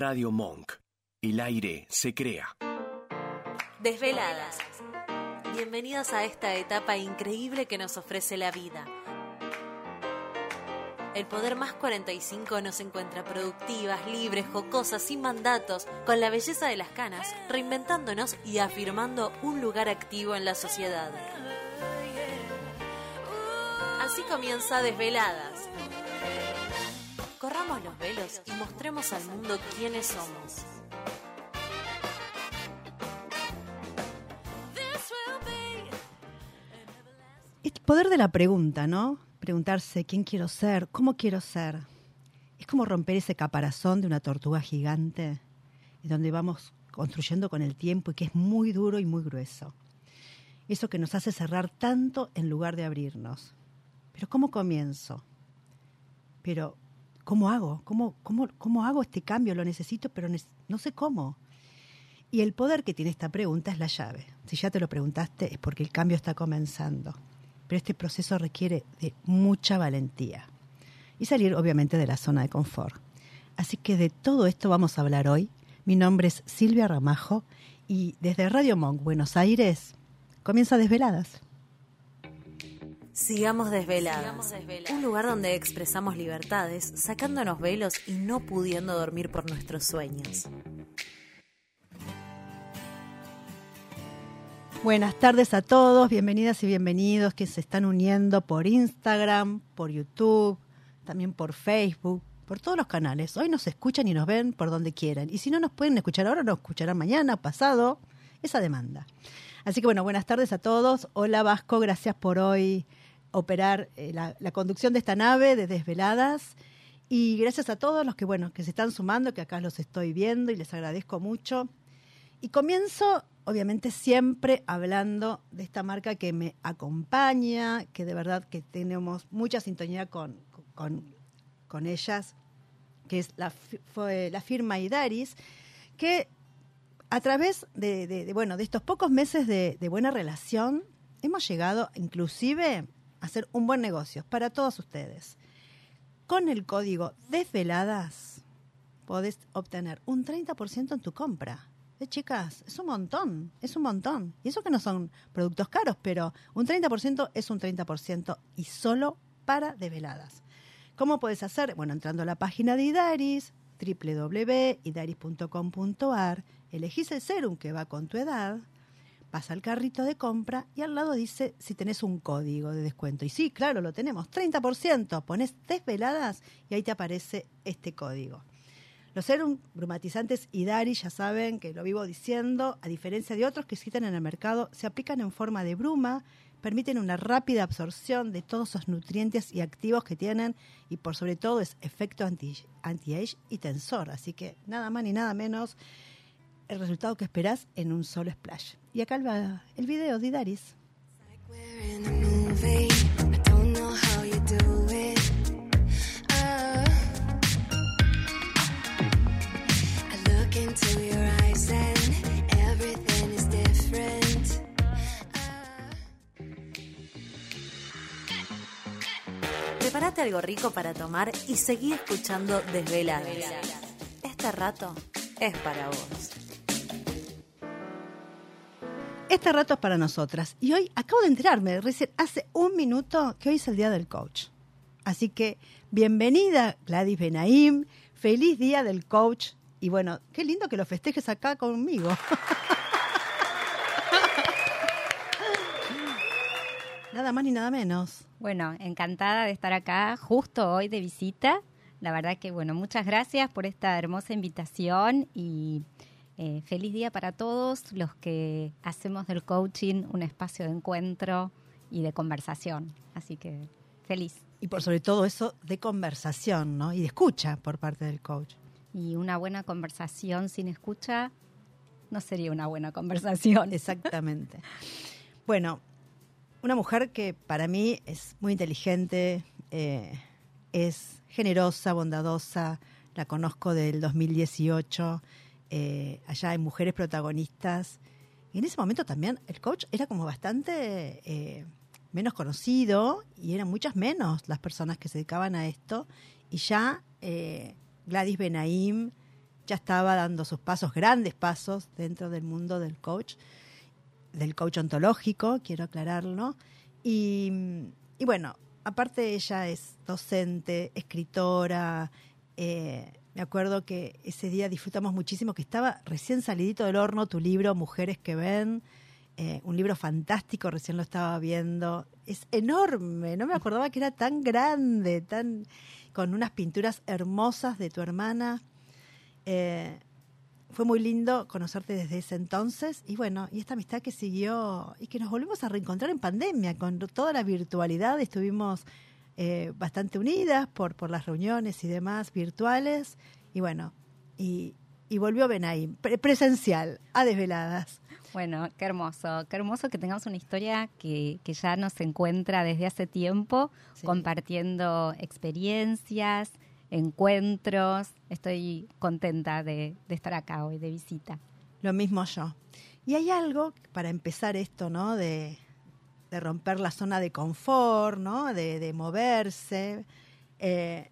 Radio Monk. El aire se crea. Desveladas. Bienvenidos a esta etapa increíble que nos ofrece la vida. El Poder Más 45 nos encuentra productivas, libres, jocosas, sin mandatos, con la belleza de las canas, reinventándonos y afirmando un lugar activo en la sociedad. Así comienza Desveladas. Los velos y mostremos al mundo quiénes somos. El poder de la pregunta, ¿no? Preguntarse quién quiero ser, cómo quiero ser. Es como romper ese caparazón de una tortuga gigante, donde vamos construyendo con el tiempo y que es muy duro y muy grueso. Eso que nos hace cerrar tanto en lugar de abrirnos. Pero ¿cómo comienzo? Pero ¿cómo hago? ¿Cómo, cómo, cómo hago este cambio? Lo necesito, pero no sé cómo. Y el poder que tiene esta pregunta es la llave. Si ya te lo preguntaste es porque el cambio está comenzando pero este proceso requiere de mucha valentía y salir obviamente de la zona de confort. Así que de todo esto vamos a hablar hoy. Mi nombre es Silvia Ramajo y desde Radio Monk, Buenos Aires, comienza Desveladas. Sigamos desveladas. Un lugar donde expresamos libertades, sacándonos velos y no pudiendo dormir por nuestros sueños. Buenas tardes a todos, bienvenidas y bienvenidos que se están uniendo por Instagram, por YouTube, también por Facebook, por todos los canales. Hoy nos escuchan y nos ven por donde quieran. Y si no nos pueden escuchar ahora, nos escucharán mañana, pasado, esa demanda. Así que bueno, buenas tardes a todos. Hola Vasco, gracias por hoy operar eh, la, conducción de esta nave de Desveladas. Y gracias a todos los que, bueno, que se están sumando, que acá los estoy viendo y les agradezco mucho. Y comienzo obviamente siempre hablando de esta marca que me acompaña, que de verdad que tenemos mucha sintonía con, con, ellas, que es la, fue la firma Idaris, que a través de, bueno, de estos pocos meses de, de buena relación, hemos llegado inclusive hacer un buen negocio para todos ustedes. Con el código Desveladas podés obtener un 30% en tu compra. Eh, chicas, es un montón, es un montón. Y eso que no son productos caros, pero un 30% es un 30% y solo para develadas. ¿Cómo puedes hacer? Bueno, entrando a la página de Idaris, www.idaris.com.ar, elegís el serum que va con tu edad, pasa al carrito de compra y al lado dice si tenés un código de descuento. Y sí, claro, lo tenemos, 30%. Pones desveladas y ahí te aparece este código. Los serum brumatizantes Idari, ya saben que lo vivo diciendo, a diferencia de otros que existen en el mercado, se aplican en forma de bruma, permiten una rápida absorción de todos esos nutrientes y activos que tienen y por sobre todo es efecto anti-age y tensor. Así que nada más ni nada menos el resultado que esperás en un solo splash. Y acá va el video de Idaris. Prepárate algo rico para tomar y seguir escuchando Desveladas. Este rato es para vos. Este rato es para nosotras. Y hoy acabo de enterarme, recién hace un minuto, que hoy es el Día del Coach. Así que bienvenida Gladys Benaim, feliz Día del Coach. Y bueno, qué lindo que lo festejes acá conmigo. nada más ni nada menos. Bueno, encantada de estar acá justo hoy de visita. La verdad que, bueno, muchas gracias por esta hermosa invitación y eh, feliz día para todos los que hacemos del coaching un espacio de encuentro y de conversación. Así que feliz. Y por sobre todo eso de conversación, ¿no? Y de escucha por parte del coach. Y una buena conversación sin escucha no sería una buena conversación. Exactamente. Bueno, una mujer que para mí es muy inteligente, eh, es generosa, bondadosa, la conozco del 2018, eh, allá hay mujeres protagonistas. Y en ese momento también el coach era como bastante eh, menos conocido y eran muchas menos las personas que se dedicaban a esto. Y ya Gladys Benaim ya estaba dando sus pasos, grandes pasos dentro del mundo del coach, del coach ontológico, quiero aclararlo. Y, y bueno, aparte ella es docente, escritora, eh, me acuerdo que ese día disfrutamos muchísimo, que estaba recién salidito del horno tu libro Mujeres que ven, eh, un libro fantástico, recién lo estaba viendo. Es enorme, no me acordaba que era tan grande, tan con unas pinturas hermosas de tu hermana. Eh, fue muy lindo conocerte desde ese entonces y bueno, y esta amistad que siguió y que nos volvimos a reencontrar en pandemia, con toda la virtualidad, estuvimos eh, bastante unidas por, por las reuniones y demás virtuales y bueno, y, y volvió Benay, presencial, a desveladas. Bueno, qué hermoso, qué hermoso que tengamos una historia que, que ya nos encuentra desde hace tiempo, compartiendo experiencias, encuentros. Estoy contenta de, estar acá hoy de visita. Lo mismo yo. Y hay algo para empezar esto, ¿no? De, romper la zona de confort, ¿no? De, moverse. Eh,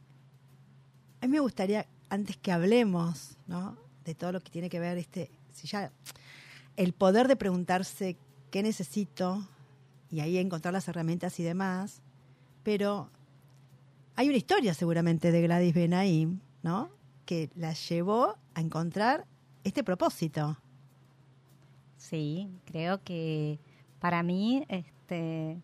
a mí me gustaría, antes que hablemos, ¿no? De todo lo que tiene que ver este, si ya, el poder de preguntarse qué necesito y ahí encontrar las herramientas y demás, pero hay una historia seguramente de Gladys Benaim, ¿no? Que la llevó a encontrar este propósito. Sí, creo que para mí este,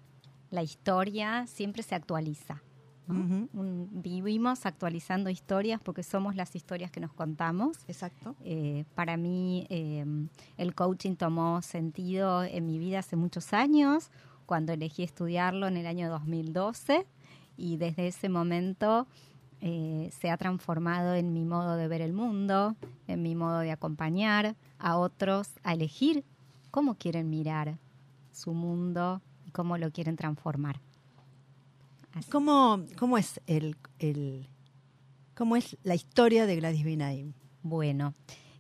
la historia siempre se actualiza. vivimos actualizando historias porque somos las historias que nos contamos. Exacto. Eh, para mí em, el coaching tomó sentido en mi vida hace muchos años, cuando elegí estudiarlo en el año 2012 y desde ese momento eh, se ha transformado en mi modo de ver el mundo, en mi modo de acompañar a otros a elegir cómo quieren mirar su mundo cómo lo quieren transformar. ¿Cómo, ¿Cómo, es el, el, cómo es la historia de Gladys Binaim? Bueno,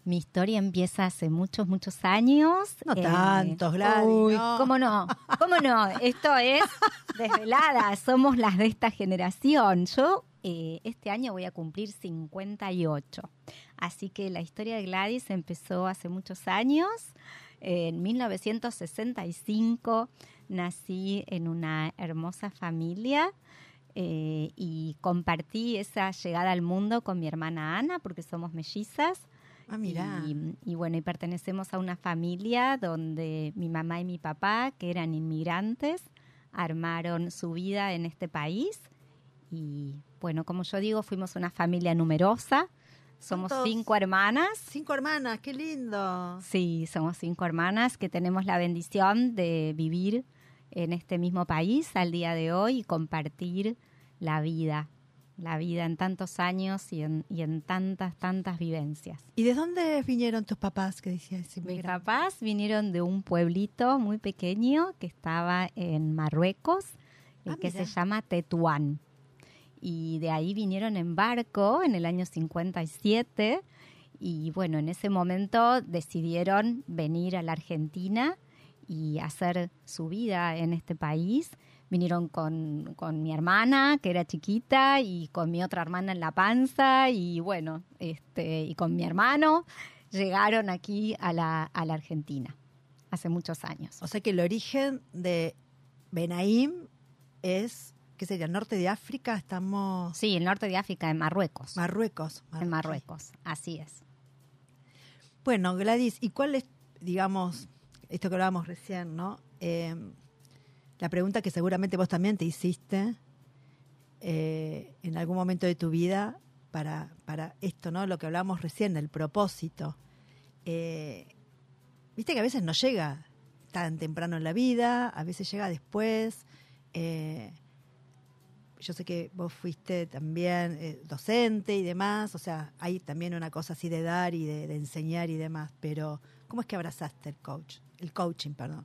mi historia empieza hace muchos, muchos años. No tantos, Gladys. ¿cómo no? ¿Cómo no? Esto es desvelada. Somos las de esta generación. Yo eh, este año voy a cumplir 58. Así que la historia de Gladys empezó hace muchos años. En 1965 nací en una hermosa familia. Eh, y compartí esa llegada al mundo con mi hermana Ana, porque somos mellizas. Ah, mira. Y, bueno, y pertenecemos a una familia donde mi mamá y mi papá, que eran inmigrantes, armaron su vida en este país. Y bueno, como yo digo, fuimos una familia numerosa. Somos cinco hermanas. Cinco hermanas, qué lindo. Sí, somos cinco hermanas que tenemos la bendición de vivir en este mismo país al día de hoy y compartir la vida la vida en tantos años y en, y en tantas, tantas vivencias. ¿Y de dónde vinieron tus papás? Que decías, Mis papás vinieron de un pueblito muy pequeño que estaba en Marruecos, eh, ah, que se llama Tetuán. Y de ahí vinieron en barco en el año 57 y bueno, en ese momento decidieron venir a la Argentina y hacer su vida en este país vinieron con, mi hermana, que era chiquita, y con mi otra hermana en la panza, y bueno, este, y con mi hermano, llegaron aquí a la, a la Argentina hace muchos años. O sea que el origen de Benaim es, ¿qué sería? ¿El norte de África? Estamos... Sí, el norte de África, en Marruecos. Marruecos. En Marruecos, así es. Bueno, Gladys, ¿y cuál es, digamos, esto que hablábamos recién, ¿no? Eh, la pregunta que seguramente vos también te hiciste eh, en algún momento de tu vida para, para esto, ¿no? Lo que hablábamos recién, el propósito. Eh, viste que a veces no llega tan temprano en la vida, a veces llega después. Eh, yo sé que vos fuiste también docente y demás, o sea, hay también una cosa así de dar y de enseñar y demás, pero ¿cómo es que abrazaste el coach, el coaching, perdón?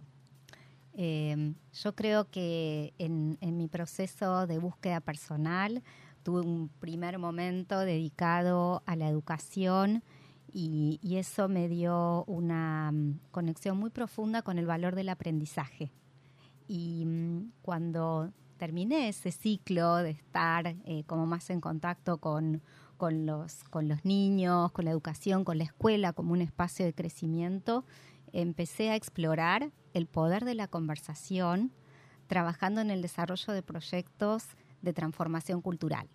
Em, yo creo que en, mi proceso de búsqueda personal tuve un primer momento dedicado a la educación y, eso me dio una mm, conexión muy profunda con el valor del aprendizaje. Y mm, cuando terminé ese ciclo de estar eh, como más en contacto con, con los, con los niños, con la educación, con la escuela como un espacio de crecimiento, empecé a explorar el poder de la conversación trabajando en el desarrollo de proyectos de transformación cultural.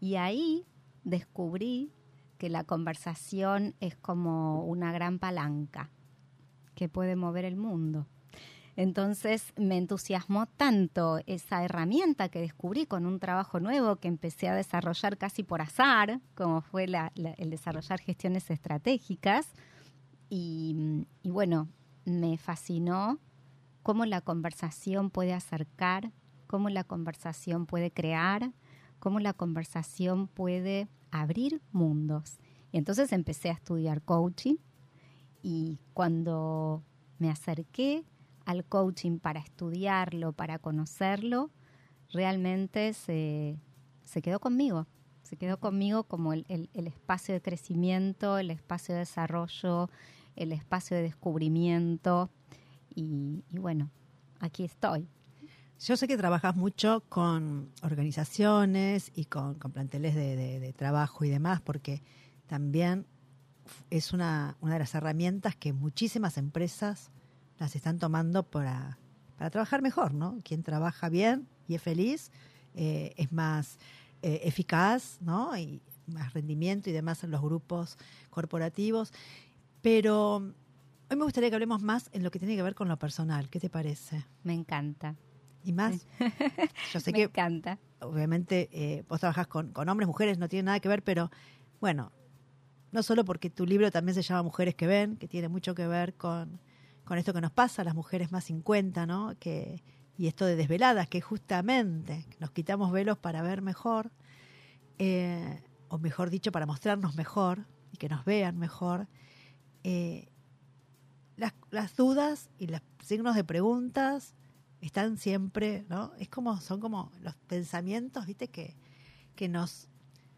Y ahí descubrí que la conversación es como una gran palanca que puede mover el mundo. Entonces me entusiasmó tanto esa herramienta que descubrí con un trabajo nuevo que empecé a desarrollar casi por azar, como fue el desarrollar gestiones estratégicas. Y, bueno, me fascinó cómo la conversación puede acercar, cómo la conversación puede crear, cómo la conversación puede abrir mundos. Entonces empecé a estudiar coaching y cuando me acerqué al coaching para estudiarlo, para conocerlo, realmente se, quedó conmigo. Se quedó conmigo como el, espacio de crecimiento, el espacio de desarrollo, el espacio de descubrimiento. Y, bueno, aquí estoy. Yo sé que trabajas mucho con organizaciones y con, planteles de, trabajo y demás, porque también es una, una de las herramientas que muchísimas empresas las están tomando para, para trabajar mejor, ¿no? Quien trabaja bien y es feliz eh, es más eh, eficaz, ¿no? Y más rendimiento y demás en los grupos corporativos. Pero hoy me gustaría que hablemos más en lo que tiene que ver con lo personal. ¿Qué te parece? Me encanta. ¿Y más? Yo sé me que. encanta. Obviamente, eh, vos trabajas con, con hombres, mujeres, no tiene nada que ver, pero bueno, no solo porque tu libro también se llama Mujeres que ven, que tiene mucho que ver con, con esto que nos pasa, las mujeres más 50, ¿no? Que, y esto de desveladas, que justamente nos quitamos velos para ver mejor, eh, o mejor dicho, para mostrarnos mejor y que nos vean mejor. Eh, las, dudas y los signos de preguntas están siempre, ¿no? Es como, son como los pensamientos, ¿viste? Que, que nos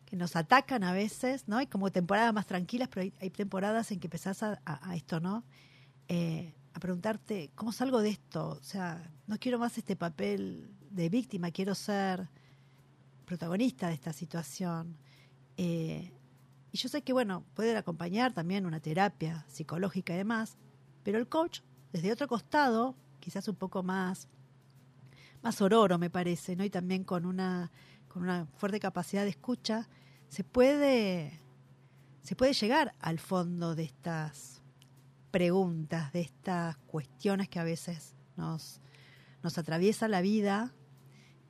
que nos atacan a veces, ¿no? Hay como temporadas más tranquilas, pero hay, temporadas en que empezás a, esto, ¿no? Eh, a preguntarte, ¿cómo salgo de esto? O sea, no quiero más este papel de víctima, quiero ser protagonista de esta situación. Eh, y yo sé que, bueno, puede acompañar también una terapia psicológica y demás, pero el coach, desde otro costado, quizás un poco más, más ororo, me parece, ¿no? Y también con una, con una fuerte capacidad de escucha, se puede, se puede llegar al fondo de estas preguntas, de estas cuestiones que a veces nos, nos atraviesa la vida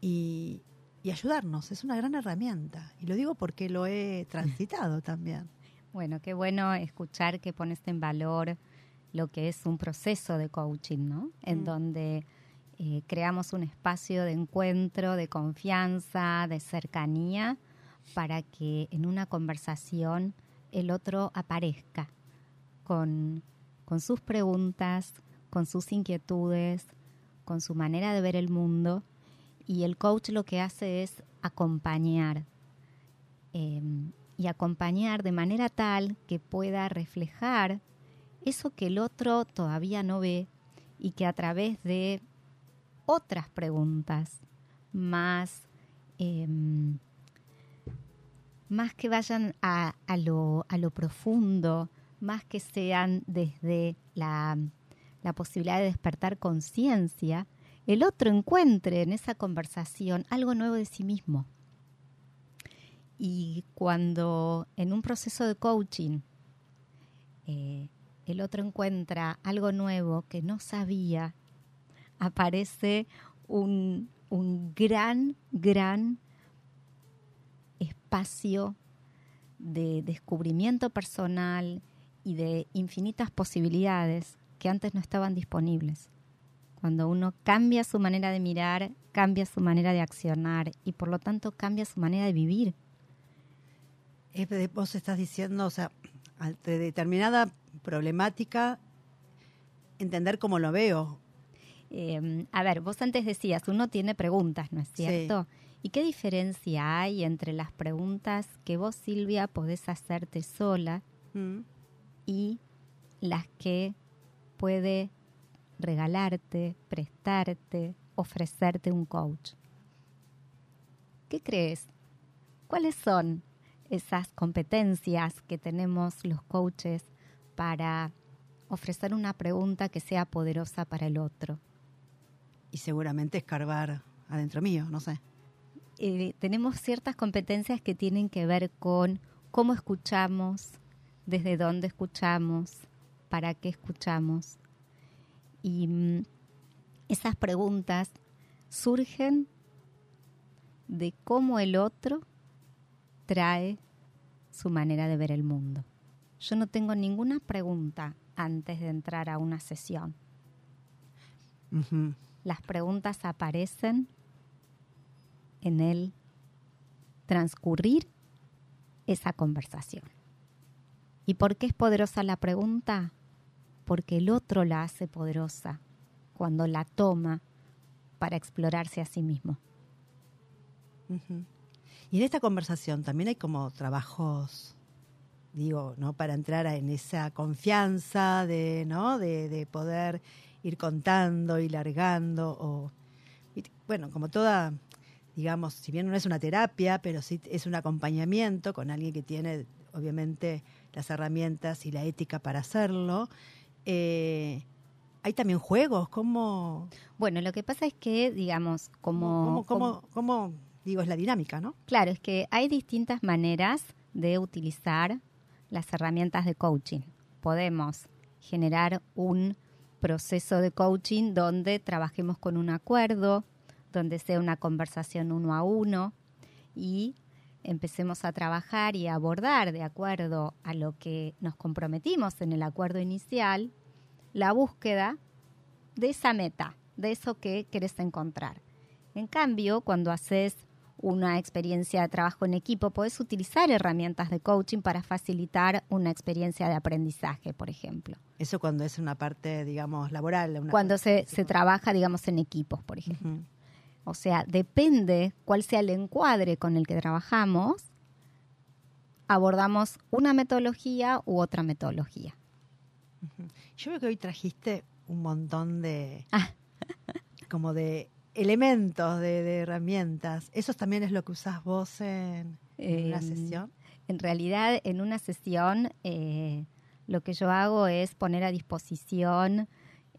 y, ayudarnos. Es una gran herramienta. Y lo digo porque lo he transitado también. Bueno, qué bueno escuchar que pones en valor lo que es un proceso de coaching, ¿no? En mm. donde eh, creamos un espacio de encuentro, de confianza, de cercanía, para que en una conversación el otro aparezca con con sus preguntas, con sus inquietudes, con su manera de ver el mundo. Y el coach lo que hace es acompañar. Em, y acompañar de manera tal que pueda reflejar eso que el otro todavía no ve y que a través de otras preguntas más, em, más que vayan a, lo, a lo profundo, más que sean desde la, posibilidad de despertar conciencia, el otro encuentre en esa conversación algo nuevo de sí mismo. Y cuando en un proceso de coaching eh, el otro encuentra algo nuevo que no sabía, aparece un, un gran, gran espacio de descubrimiento personal, y de infinitas posibilidades que antes no estaban disponibles. Cuando uno cambia su manera de mirar, cambia su manera de accionar y por lo tanto cambia su manera de vivir. Vos estás diciendo, o sea, ante determinada problemática, entender cómo lo veo. Em, a ver, vos antes decías, uno tiene preguntas, ¿no es cierto? ¿Y qué diferencia hay entre las preguntas que vos, Silvia, podés hacerte sola mm y las que puede regalarte, prestarte, ofrecerte un coach. ¿Qué crees? ¿Cuáles son esas competencias que tenemos los coaches para ofrecer una pregunta que sea poderosa para el otro. Y seguramente escarbar adentro mío, no sé. Eh, tenemos ciertas competencias que tienen que ver con cómo escuchamos, desde dónde escuchamos, para qué escuchamos. Y mm, esas preguntas surgen de cómo el otro trae su manera de ver el mundo. Yo no tengo ninguna pregunta antes de entrar a una sesión. Las preguntas aparecen en el transcurrir esa conversación. ¿Y por qué es poderosa la pregunta? Porque el otro la hace poderosa cuando la toma para explorarse a sí mismo. Y en esta conversación también hay como trabajos, digo, ¿no? Para entrar en esa confianza de, ¿no? De, poder ir contando y largando o bueno, como toda digamos, si bien no es una terapia, pero sí es un acompañamiento con alguien que tiene obviamente las herramientas y la ética para hacerlo. Eh, hay también juegos, ¿cómo? Bueno, lo que pasa es que, digamos, como... ¿Cómo, cómo, digo, es la dinámica, no? Claro, es que hay distintas maneras de utilizar las herramientas de coaching. Podemos generar un proceso de coaching donde trabajemos con un acuerdo, donde sea una conversación uno a uno y empecemos a trabajar y a abordar de acuerdo a lo que nos comprometimos en el acuerdo inicial la búsqueda de esa meta, de eso que querés encontrar. En cambio, cuando haces una experiencia de trabajo en equipo, puedes utilizar herramientas de coaching para facilitar una experiencia de aprendizaje, por ejemplo. Eso cuando es una parte, digamos, laboral. cuando se, se, trabaja, digamos, en equipos, por ejemplo. O sea, depende cuál sea el encuadre con el que trabajamos, abordamos una metodología u otra metodología. Yo veo que hoy trajiste un montón de, ah. como de elementos, de, herramientas. ¿Eso también es lo que usás vos en, una em, sesión? En realidad, en una sesión, eh, lo que yo hago es poner a disposición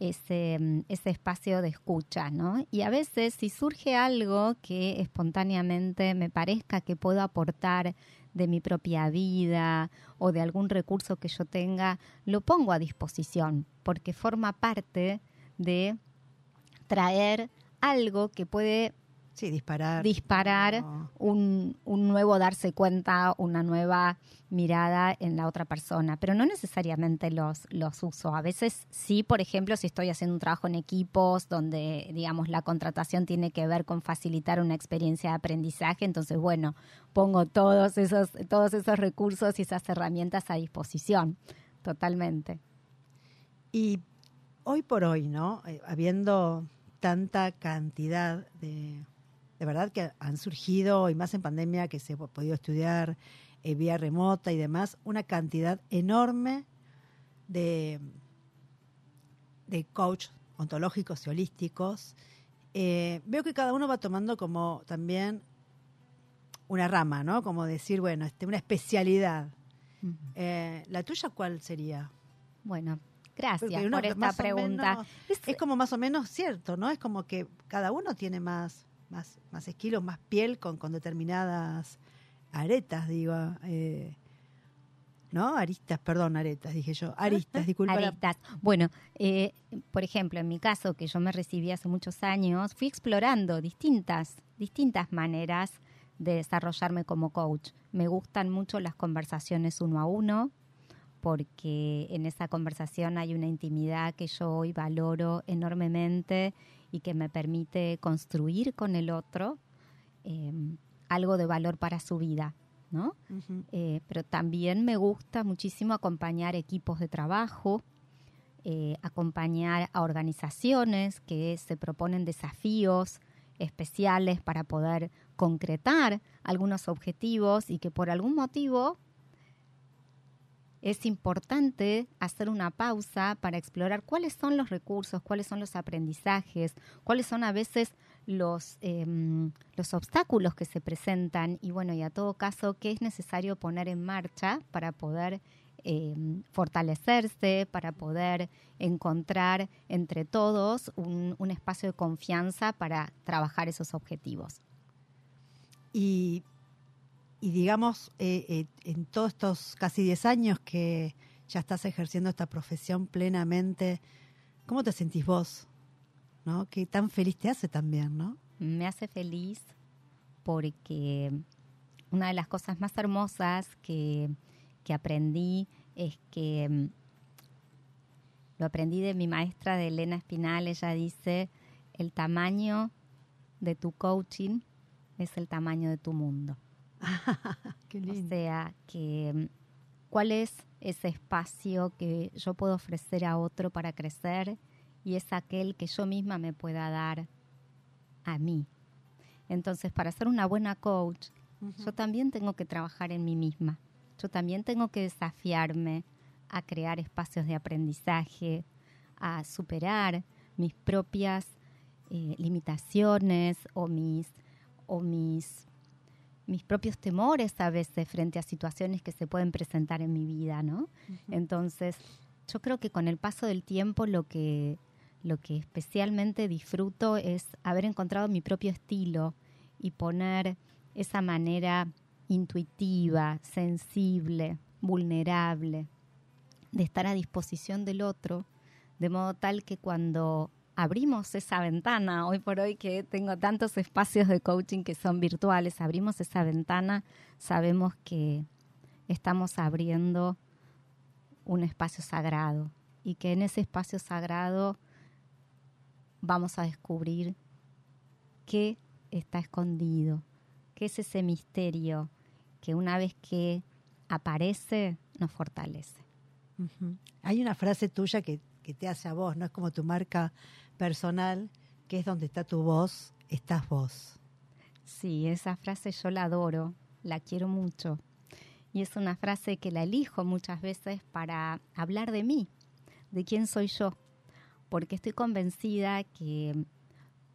ese, ese espacio de escucha, ¿no? Y a veces, si surge algo que espontáneamente me parezca que puedo aportar de mi propia vida o de algún recurso que yo tenga, lo pongo a disposición, porque forma parte de traer algo que puede Sí, disparar. Disparar un, un, nuevo darse cuenta, una nueva mirada en la otra persona, pero no necesariamente los, los uso. A veces sí, por ejemplo, si estoy haciendo un trabajo en equipos donde, digamos, la contratación tiene que ver con facilitar una experiencia de aprendizaje, entonces, bueno, pongo todos esos, todos esos recursos y esas herramientas a disposición, totalmente. Y hoy por hoy, ¿no? Eh, habiendo tanta cantidad de de verdad que han surgido, y más en pandemia, que se ha podido estudiar eh, vía remota y demás, una cantidad enorme de, de coach ontológicos y holísticos. Eh, veo que cada uno va tomando como también una rama, ¿no? Como decir, bueno, este, una especialidad. Eh, ¿La tuya cuál sería? Bueno, gracias por esta pregunta. es, como más o menos cierto, ¿no? Es como que cada uno tiene más más, más esquilos, más piel con, con determinadas aretas, digo. Eh, ¿No? Aristas, perdón, aretas, dije yo. Aristas, disculpa. Aristas. Bueno, eh, por ejemplo, en mi caso, que yo me recibí hace muchos años, fui explorando distintas, distintas maneras de desarrollarme como coach. Me gustan mucho las conversaciones uno a uno, porque en esa conversación hay una intimidad que yo hoy valoro enormemente y que me permite construir con el otro em, algo de valor para su vida. ¿no? Eh, pero también me gusta muchísimo acompañar equipos de trabajo, eh, acompañar a organizaciones que se proponen desafíos especiales para poder concretar algunos objetivos y que por algún motivo es importante hacer una pausa para explorar cuáles son los recursos, cuáles son los aprendizajes, cuáles son a veces los, em, los obstáculos que se presentan y bueno, y a todo caso, qué es necesario poner en marcha para poder em, fortalecerse, para poder encontrar entre todos un, un espacio de confianza para trabajar esos objetivos. Y, y digamos, eh, eh, en todos estos casi 10 años que ya estás ejerciendo esta profesión plenamente, ¿cómo te sentís vos? ¿No? ¿Qué tan feliz te hace también, no? Me hace feliz porque una de las cosas más hermosas que, que aprendí es que mm, lo aprendí de mi maestra de Elena Espinal, ella dice, el tamaño de tu coaching es el tamaño de tu mundo. Qué O lindo. sea, que mm, cuál es ese espacio que yo puedo ofrecer a otro para crecer y es aquel que yo misma me pueda dar a mí. Entonces, para ser una buena coach, yo también tengo que trabajar en mí misma. Yo también tengo que desafiarme a crear espacios de aprendizaje, a superar mis propias eh, limitaciones o mis, o mis, mis propios temores a veces frente a situaciones que se pueden presentar en mi vida, ¿no? Entonces, yo creo que con el paso del tiempo lo que, lo que especialmente disfruto es haber encontrado mi propio estilo y poner esa manera intuitiva, sensible, vulnerable, de estar a disposición del otro, de modo tal que cuando abrimos esa ventana, hoy por hoy que tengo tantos espacios de coaching que son virtuales, abrimos esa ventana, sabemos que estamos abriendo un espacio sagrado y que en ese espacio sagrado vamos a descubrir qué está escondido, qué es ese misterio que una vez que aparece nos fortalece. Hay una frase tuya que, que te hace a vos, no es como tu marca personal, que es donde está tu voz, estás vos. Sí, esa frase yo la adoro, la quiero mucho. Y es una frase que la elijo muchas veces para hablar de mí, de quién soy yo, porque estoy convencida que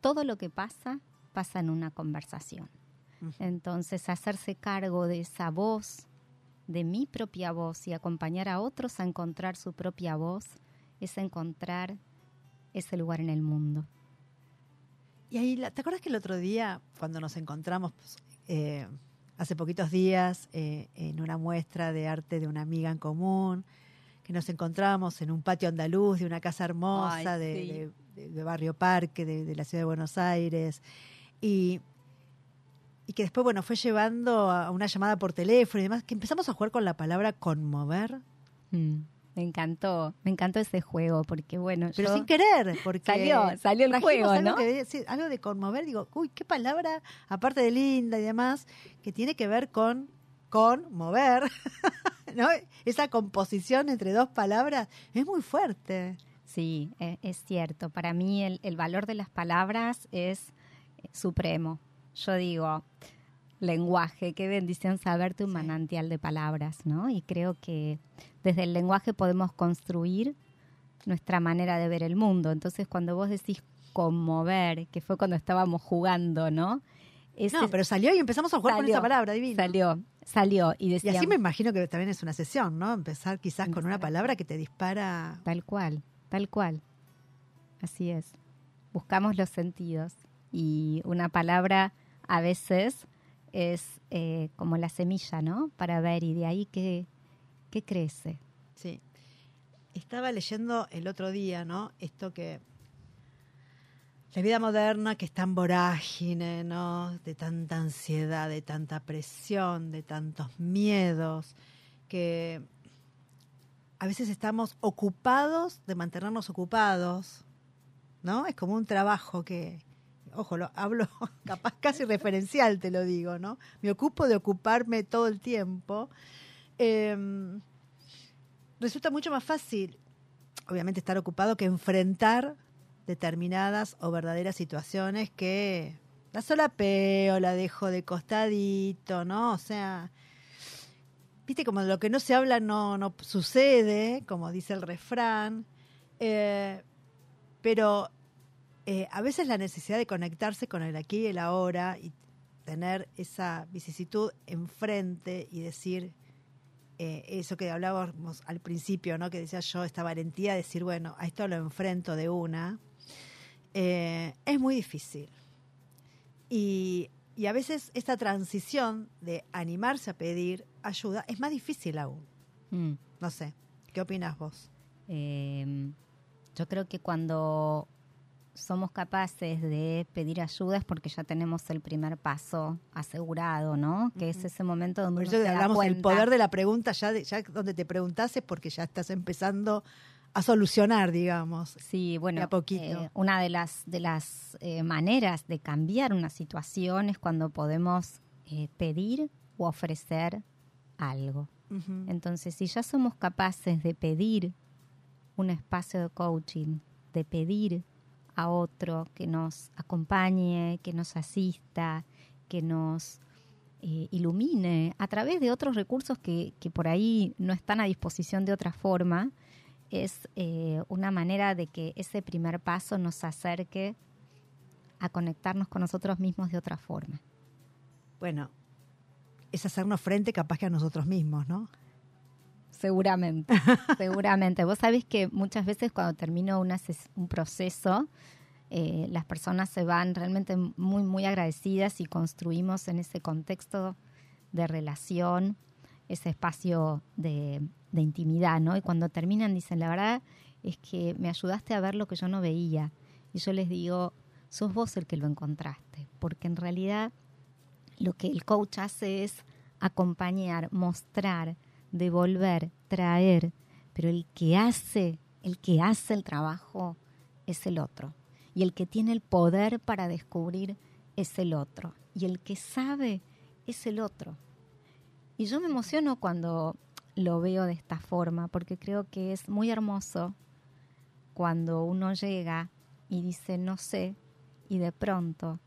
todo lo que pasa pasa en una conversación. Entonces, hacerse cargo de esa voz, de mi propia voz y acompañar a otros a encontrar su propia voz, es encontrar ese lugar en el mundo. Y ahí, ¿te acuerdas que el otro día, cuando nos encontramos, pues, eh, hace poquitos días, eh, en una muestra de arte de una amiga en común, que nos encontramos en un patio andaluz de una casa hermosa Ay, de, sí. de- de- de Barrio Parque, de, de la ciudad de Buenos Aires, y, y que después, bueno, fue llevando a una llamada por teléfono y demás, que empezamos a jugar con la palabra conmover, Mm, me encantó, me encantó ese juego, porque bueno, pero yo... sin querer, porque Salió, salió el juego, algo, ¿no? que- sí, algo de conmover, digo, uy, qué palabra, aparte de linda y demás, que tiene que ver con con mover, ¿no? Esa composición entre dos palabras es muy fuerte. Sí, e- es cierto. Para mí el, el valor de las palabras es eh, supremo. Yo digo, lenguaje, qué bendición saberte un manantial de palabras, ¿no? Y creo que desde el lenguaje podemos construir nuestra manera de ver el mundo. Entonces, cuando vos decís conmover, que fue cuando estábamos jugando, ¿no? Ese No, pero salió y empezamos a jugar con esa palabra divina. salió, salió y así me imagino que también es una sesión, ¿no? Empezar quizás con una palabra que te dispara. Tal cual, tal cual. Así es. Buscamos los sentidos y una palabra a veces es eh, como la semilla, ¿no? Para ver y de ahí que, que crece. Sí. Estaba leyendo el otro día, ¿no? Esto que la vida moderna que es tan vorágine, ¿no? De tanta ansiedad, de tanta presión, de tantos miedos, que a veces estamos ocupados de mantenernos ocupados, ¿no? Es como un trabajo que, ojo, lo hablo capaz casi referencial, te lo digo, ¿no? Me ocupo de ocuparme todo el tiempo. Em, resulta mucho más fácil, obviamente, estar ocupado que enfrentar determinadas o verdaderas situaciones que la solapeo, la dejo de costadito, ¿no? O sea, viste como lo que no se habla no, no sucede, como dice el refrán, eh, pero eh, a veces la necesidad de conectarse con el aquí y el ahora y tener esa vicisitud enfrente y decir eh, eso que hablábamos al principio, ¿no? que decía yo, esta valentía de decir, bueno, a esto lo enfrento de una, eh, es muy difícil. Y, y a veces esta transición de animarse a pedir ayuda es más difícil aún. Mm. No sé, ¿qué opinas vos? Eh, yo creo que cuando somos capaces de pedir ayuda es porque ya tenemos el primer paso asegurado, ¿no? Que es ese momento donde Por uno eso se hablamos del cuenta. poder de la pregunta, ya, de- ya donde te preguntas es porque ya estás empezando a solucionar, digamos. Sí, bueno, de a poquito. eh, una de las de las eh, maneras de cambiar una situación es cuando podemos eh, pedir o ofrecer algo. Entonces, si ya somos capaces de pedir un espacio de coaching, de pedir a otro que nos acompañe, que nos asista, que nos eh, ilumine a través de otros recursos que, que por ahí no están a disposición de otra forma, es eh, una manera de que ese primer paso nos acerque a conectarnos con nosotros mismos de otra forma. Bueno, es hacernos frente capaz que a nosotros mismos, ¿no? Seguramente, seguramente. Vos sabés que muchas veces cuando termino un proceso, eh, las personas se van realmente muy, muy agradecidas y construimos en ese contexto de relación ese espacio de, de intimidad, ¿no? Y cuando terminan dicen, la verdad es que me ayudaste a ver lo que yo no veía. Y yo les digo, sos vos el que lo encontraste, porque en realidad lo que el coach hace es acompañar, mostrar, devolver, traer, pero el que hace, el que hace el trabajo es el otro. Y el que tiene el poder para descubrir es el otro. Y el que sabe es el otro. Y yo me emociono cuando lo veo de esta forma, porque creo que es muy hermoso cuando uno llega y dice no sé, y de pronto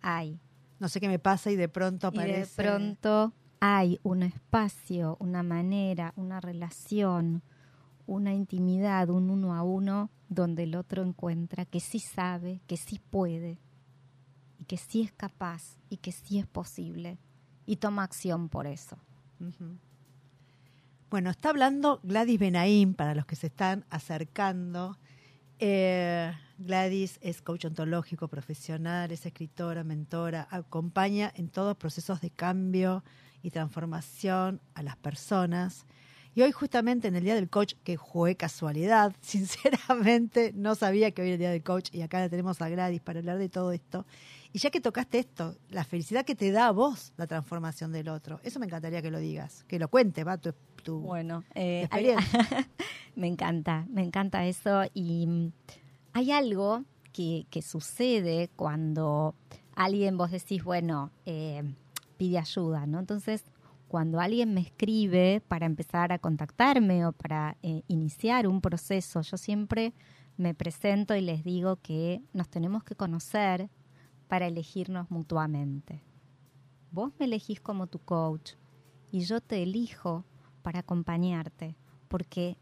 hay No sé qué me pasa y de pronto y de aparece. pronto hay un espacio, una manera, una relación, una intimidad, un uno a uno, donde el otro encuentra que sí sabe, que sí puede, y que sí es capaz, y que sí es posible, y toma acción por eso. Bueno, está hablando Gladys Benaim para los que se están acercando. Eh, Gladys es coach ontológico profesional, es escritora, mentora, acompaña en todos procesos de cambio y transformación a las personas. Y hoy justamente en el Día del Coach, que fue casualidad, sinceramente no sabía que hoy era el Día del Coach y acá la tenemos a Gladys para hablar de todo esto. Y ya que tocaste esto, la felicidad que te da a vos la transformación del otro, eso me encantaría que lo digas, que lo cuente, va, tu, tu Bueno, eh, experiencia. me encanta, me encanta eso. Y mm, hay algo que, que sucede cuando alguien vos decís, bueno, eh, pide ayuda, ¿no? Entonces, cuando alguien me escribe para empezar a contactarme o para eh, iniciar un proceso, yo siempre me presento y les digo que nos tenemos que conocer para elegirnos mutuamente. Vos me elegís como tu coach y yo te elijo para acompañarte, porque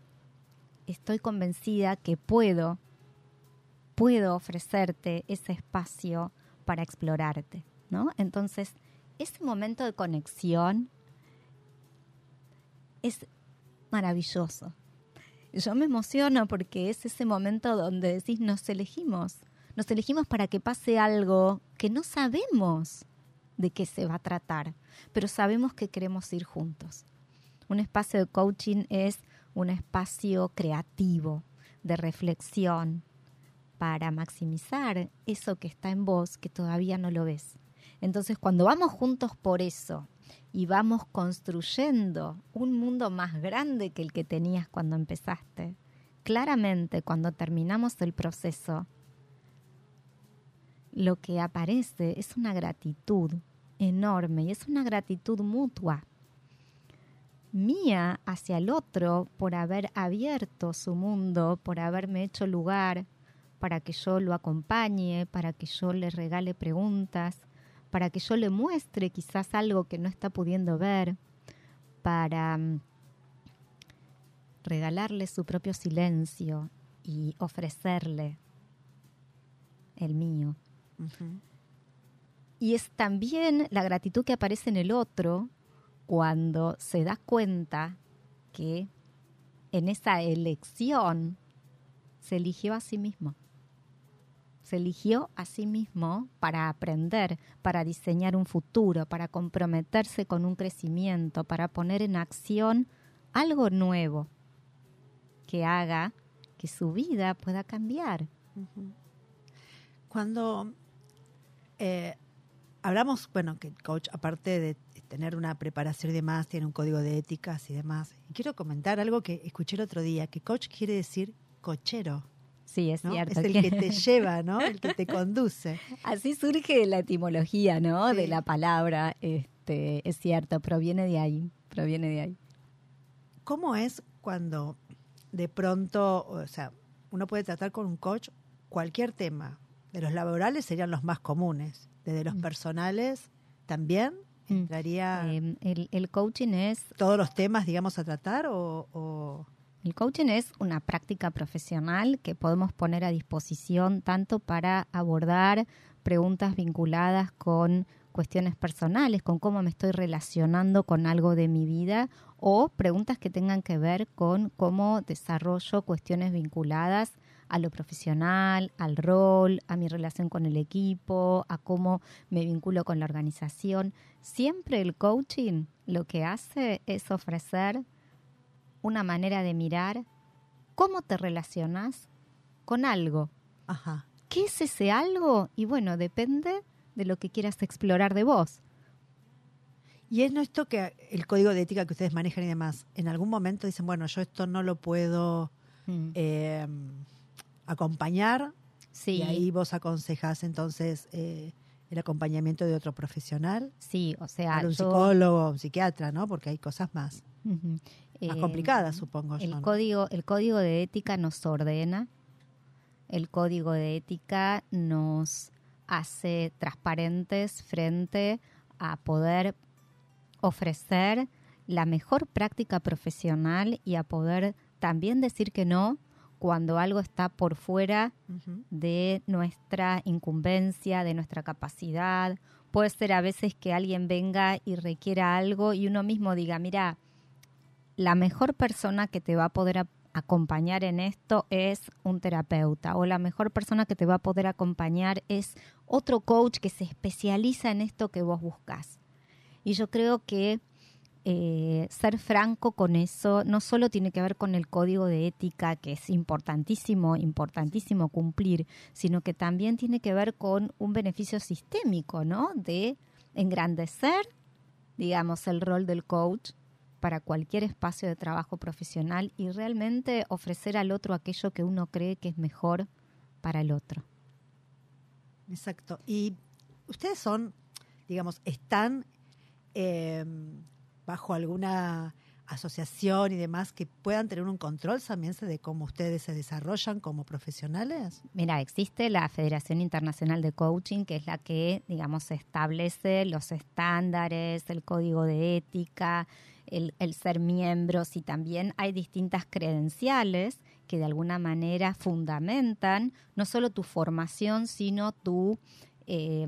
estoy convencida que puedo, puedo ofrecerte ese espacio para explorarte, ¿no? Entonces, ese momento de conexión es maravilloso. Yo me emociono porque es ese momento donde decís, nos elegimos, nos elegimos para que pase algo que no sabemos de qué se va a tratar, pero sabemos que queremos ir juntos. Un espacio de coaching es un espacio creativo, de reflexión, para maximizar eso que está en vos que todavía no lo ves. Entonces, cuando vamos juntos por eso y vamos construyendo un mundo más grande que el que tenías cuando empezaste, claramente cuando terminamos el proceso, lo que aparece es una gratitud enorme y es una gratitud mutua mía hacia el otro por haber abierto su mundo, por haberme hecho lugar para que yo lo acompañe, para que yo le regale preguntas, para que yo le muestre quizás algo que no está pudiendo ver, para mm, regalarle su propio silencio y ofrecerle el mío. Y es también la gratitud que aparece en el otro cuando se da cuenta que en esa elección se eligió a sí mismo. Eligió a sí mismo para aprender, para diseñar un futuro, para comprometerse con un crecimiento, para poner en acción algo nuevo que haga que su vida pueda cambiar. Cuando eh, hablamos, bueno, que el coach, aparte de tener una preparación y demás, tiene un código de éticas y demás. Quiero comentar algo que escuché el otro día, que coach quiere decir cochero, Sí, es ¿no? cierto. Es el que te lleva, ¿no? El que te conduce. Así surge la etimología, ¿no? Sí. De la palabra. Este, es cierto, proviene de ahí. Proviene de ahí. ¿Cómo es cuando de pronto, o sea, uno puede tratar con un coach cualquier tema? De los laborales serían los más comunes. Desde los Mm. personales también Mm. entraría Eh, el, el coaching es todos los temas, digamos, a tratar o, o- El coaching es una práctica profesional que podemos poner a disposición tanto para abordar preguntas vinculadas con cuestiones personales, con cómo me estoy relacionando con algo de mi vida o preguntas que tengan que ver con cómo desarrollo cuestiones vinculadas a lo profesional, al rol, a mi relación con el equipo, a cómo me vinculo con la organización. Siempre el coaching lo que hace es ofrecer una manera de mirar cómo te relacionas con algo. Ajá. ¿Qué es ese algo? Y bueno, depende de lo que quieras explorar de vos. Y es no esto que el código de ética que ustedes manejan y demás, en algún momento dicen, bueno, yo esto no lo puedo eh, acompañar sí, y ahí vos aconsejás entonces eh, el acompañamiento de otro profesional, sí, o sea, un yo- psicólogo, un psiquiatra, ¿no? Porque hay cosas más. Más Eh, complicadas, supongo yo. El ¿no? código, el código de ética nos ordena, el código de ética nos hace transparentes frente a poder ofrecer la mejor práctica profesional y a poder también decir que no cuando algo está por fuera de nuestra incumbencia, de nuestra capacidad. Puede ser a veces que alguien venga y requiera algo y uno mismo diga, mira, la mejor persona que te va a poder acompañar en esto es un terapeuta o la mejor persona que te va a poder acompañar es otro coach que se especializa en esto que vos buscas. Y yo creo que eh, ser franco con eso no solo tiene que ver con el código de ética, que es importantísimo, importantísimo cumplir, sino que también tiene que ver con un beneficio sistémico, ¿no? De engrandecer, digamos, el rol del coach para cualquier espacio de trabajo profesional y realmente ofrecer al otro aquello que uno cree que es mejor para el otro. Exacto. Y ustedes son, digamos, están eh, bajo alguna asociación y demás que puedan tener un control también de cómo ustedes se desarrollan como profesionales. Mira, existe la Federación Internacional de Coaching, que es la que, digamos, establece los estándares, el código de ética, el, ser miembros y también hay distintas credenciales que de alguna manera fundamentan no solo tu formación, sino tu, eh,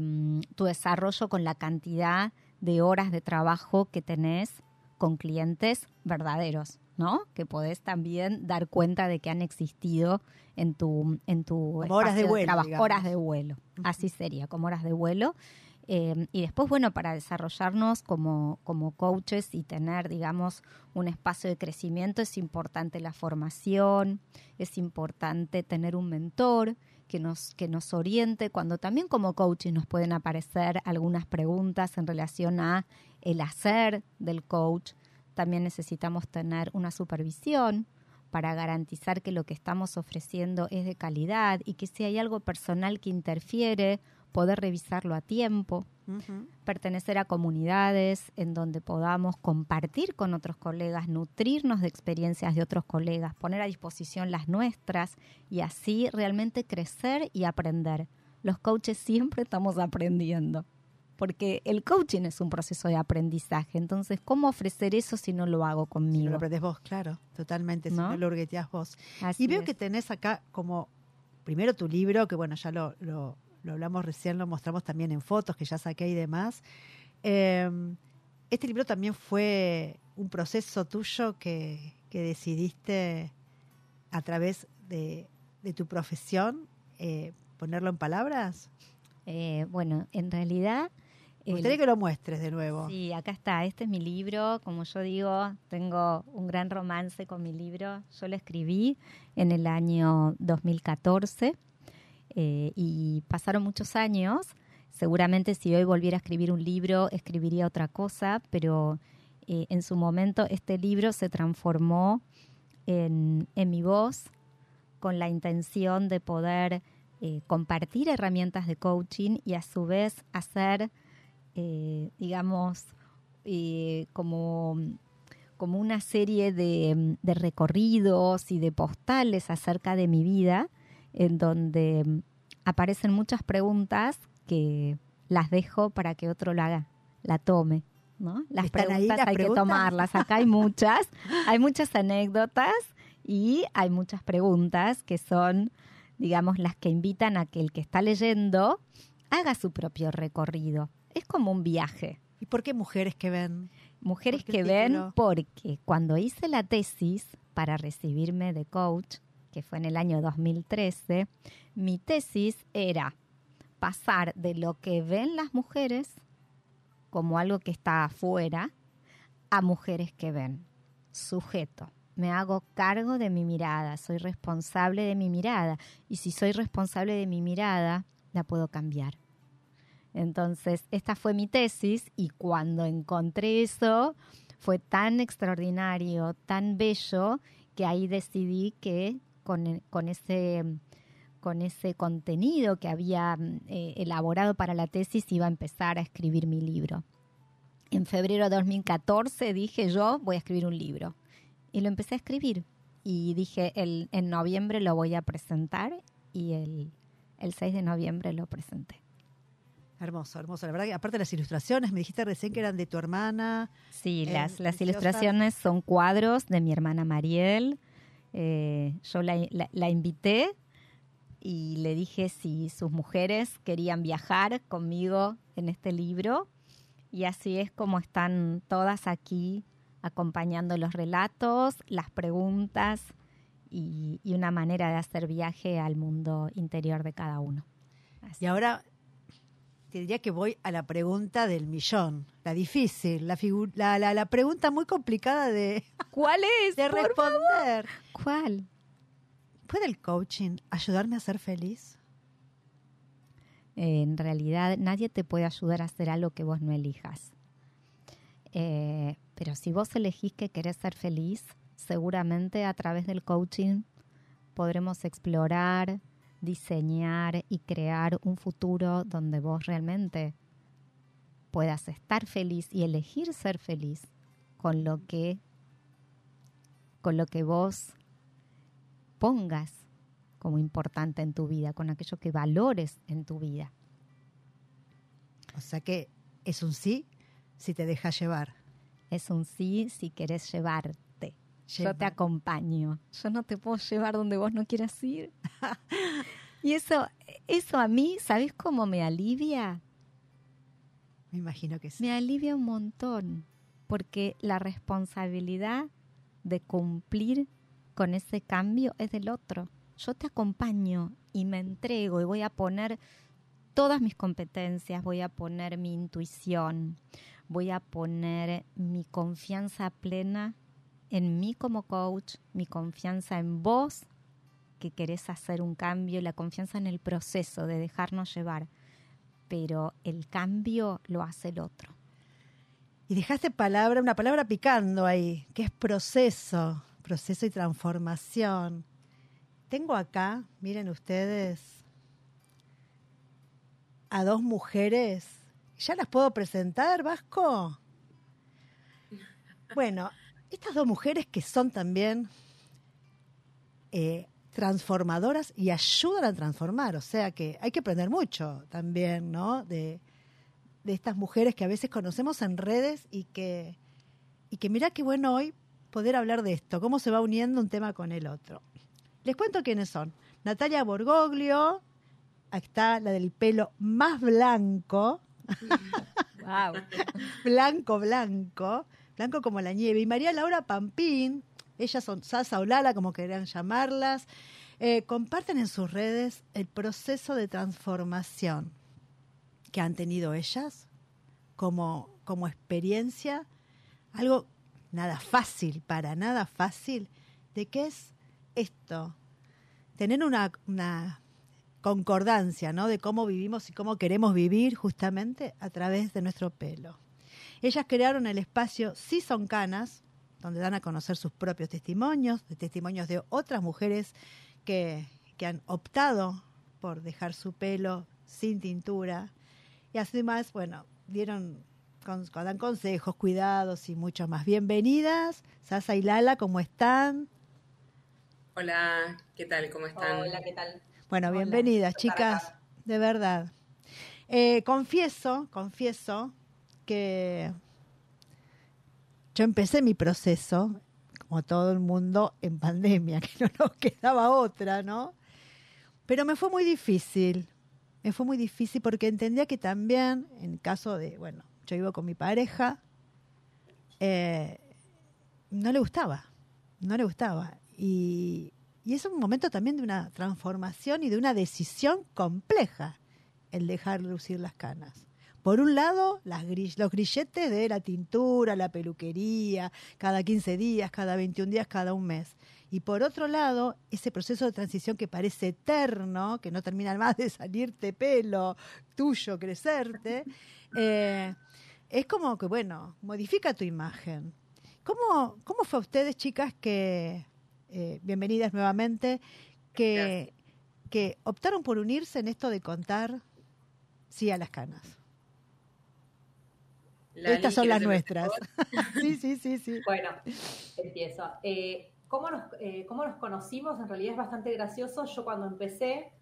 tu desarrollo con la cantidad de horas de trabajo que tenés con clientes verdaderos, ¿no? Que podés también dar cuenta de que han existido en tu en tu horas de vuelo, trabajo, horas de vuelo. Así sería, como horas de vuelo. Eh, y después, bueno, para desarrollarnos como, como coaches y tener, digamos, un espacio de crecimiento, es importante la formación, es importante tener un mentor que nos, que nos oriente, cuando también como coaches nos pueden aparecer algunas preguntas en relación a el hacer del coach. También necesitamos tener una supervisión para garantizar que lo que estamos ofreciendo es de calidad y que si hay algo personal que interfiere, poder revisarlo a tiempo, pertenecer a comunidades en donde podamos compartir con otros colegas, nutrirnos de experiencias de otros colegas, poner a disposición las nuestras y así realmente crecer y aprender. Los coaches siempre estamos aprendiendo, porque el coaching es un proceso de aprendizaje, entonces, ¿cómo ofrecer eso si no lo hago Si conmigo? no lo aprendes vos, claro, totalmente, si ¿No? no lo hurgueteás vos. Así Y veo es. que tenés acá como primero tu libro, que bueno, ya lo, lo, lo hablamos recién, lo mostramos también en fotos que ya saqué y demás. Eh, este libro también fue un proceso tuyo que, que decidiste a través de, de tu profesión eh, ponerlo en palabras. Eh, bueno, en realidad... Me gustaría que lo muestres de nuevo. Sí, acá está. Este es mi libro. Como yo digo, tengo un gran romance con mi libro. Yo lo escribí en el año 2014 eh, y pasaron muchos años. Seguramente si hoy volviera a escribir un libro, escribiría otra cosa, pero eh, en su momento este libro se transformó en, en mi voz con la intención de poder eh, compartir herramientas de coaching y a su vez hacer digamos, como, como una serie de recorridos y de postales acerca de mi vida, en donde mm, aparecen muchas preguntas que las dejo para que otro la haga, la tome. ¿no? Las ¿Están ahí preguntas las hay preguntas? que tomarlas. Acá hay muchas, hay muchas anécdotas y hay muchas preguntas que son, digamos, las que invitan a que el que está leyendo haga su propio recorrido. Es como un viaje. ¿Y por qué mujeres que ven? Mujeres ¿Por qué que ven porque cuando hice la tesis para recibirme de coach, que fue en el año 2013, mi tesis era pasar de lo que ven las mujeres como algo que está afuera a mujeres que ven. Sujeto. Me hago cargo de mi mirada, soy responsable de mi mirada. Y si soy responsable de mi mirada, la puedo cambiar. Entonces, esta fue mi tesis y cuando encontré eso, fue tan extraordinario, tan bello, que ahí decidí que con, con ese con ese contenido que había eh, elaborado para la tesis iba a empezar a escribir mi libro. En febrero de 2014 dije yo voy a escribir un libro y lo empecé a escribir y dije el, en noviembre lo voy a presentar y el, el 6 de noviembre lo presenté. Hermoso, hermoso. La verdad que aparte de las ilustraciones, me dijiste recién que eran de tu hermana. Sí, Eh, las, las ilustraciones son cuadros de mi hermana Mariel. Eh, yo la, invité y le dije si sus mujeres querían viajar conmigo en este libro. Y así es como están todas aquí acompañando los relatos, las preguntas y, una manera de hacer viaje al mundo interior de cada uno. Y ahora te diría que voy a la pregunta del millón, la difícil, la, la, la, la pregunta muy complicada de, ¿Cuál es? de responder. ¿Cuál? ¿Puede el coaching ayudarme a ser feliz? Eh, en realidad nadie te puede ayudar a hacer algo que vos no elijas. Eh, pero si vos elegís que querés ser feliz, seguramente a través del coaching podremos explorar, diseñar y crear un futuro donde vos realmente puedas estar feliz y elegir ser feliz con lo que con lo que vos pongas como importante en tu vida, con aquello que valores en tu vida. O sea que es un sí si te dejas llevar. Es un sí si querés llevarte. Yo te acompaño. Yo no te puedo llevar donde vos no quieras ir. y eso, eso a mí, ¿sabes cómo me alivia? Me imagino que sí. Me alivia un montón, porque la responsabilidad de cumplir con ese cambio es del otro. Yo te acompaño y me entrego y voy a poner todas mis competencias, voy a poner mi intuición, voy a poner mi confianza plena en mí como coach, mi confianza en vos que querés hacer un cambio, la confianza en el proceso de dejarnos llevar. Pero el cambio lo hace el otro. Y dejaste palabra, una palabra picando ahí, que es proceso, proceso y transformación. Tengo acá, miren ustedes, a dos mujeres. ¿Ya las puedo presentar, Vasco? Bueno, estas dos mujeres que son también eh, transformadoras y ayudan a transformar, o sea que hay que aprender mucho también, ¿no? De, de estas mujeres que a veces conocemos en redes y que, y que mira qué bueno hoy poder hablar de esto, cómo se va uniendo un tema con el otro. Les cuento quiénes son. Natalia Borgoglio, ahí está la del pelo más blanco. Wow. blanco, blanco, blanco como la nieve. Y María Laura Pampín, ellas son Sasa o Lala, como quieran llamarlas, eh, comparten en sus redes el proceso de transformación que han tenido ellas como, como experiencia, algo nada fácil, para nada fácil, de qué es esto, tener una, concordancia, ¿no? De cómo vivimos y cómo queremos vivir justamente a través de nuestro pelo. Ellas crearon el espacio Sí son canas, donde dan a conocer sus propios testimonios, de testimonios de otras mujeres que, que han optado por dejar su pelo sin tintura. Y además, bueno, dieron con- dan consejos, cuidados y mucho más. Bienvenidas, Sasa y Lala, ¿cómo están? Hola, ¿qué tal? ¿Cómo están? Hola, ¿qué tal? Bueno, Hola, bienvenidas, chicas, de verdad. Eh, confieso, confieso que yo empecé mi proceso, como todo el mundo, en pandemia, que no nos quedaba otra, ¿no? Pero me fue muy difícil, me fue muy difícil porque entendía que también, en caso de, bueno, yo vivo con mi pareja, eh, no le gustaba, no le gustaba. Y, y es un momento también de una transformación y de una decisión compleja el dejar lucir las canas. Por un lado, las los grilletes de la tintura, la peluquería, cada 15 días, cada 21 días, cada un mes. Y por otro lado, ese proceso de transición que parece eterno, que no termina más de salirte pelo tuyo, crecerte, eh, es como que, bueno, modifica tu imagen. ¿Cómo, cómo fue a ustedes, chicas, que, eh, bienvenidas nuevamente, que, que optaron por unirse en esto de contar sí a las canas? Lali, Estas son las ¿quieres nuestras. sí, sí, sí, sí. Bueno, empiezo. Eh, ¿cómo, nos, eh, ¿Cómo nos conocimos? En realidad es bastante gracioso. Yo cuando empecé,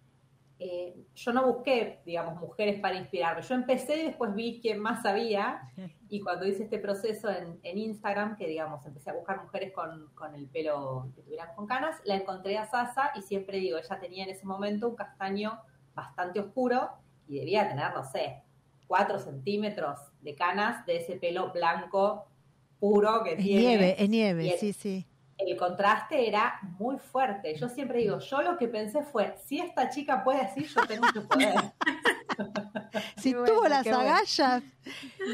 eh, yo no busqué, digamos, mujeres para inspirarme. Yo empecé y después vi quién más sabía. Y cuando hice este proceso en, en Instagram, que digamos, empecé a buscar mujeres con, con el pelo que tuvieran con canas, la encontré a Sasa y siempre digo, ella tenía en ese momento un castaño bastante oscuro y debía tener, no sé, 4 centímetros de canas de ese pelo blanco puro que Es tiene. nieve, es nieve, el- sí, sí. El contraste era muy fuerte. Yo siempre digo, yo lo que pensé fue, si esta chica puede así, yo tengo que poder. Si bueno, tuvo las bueno. agallas,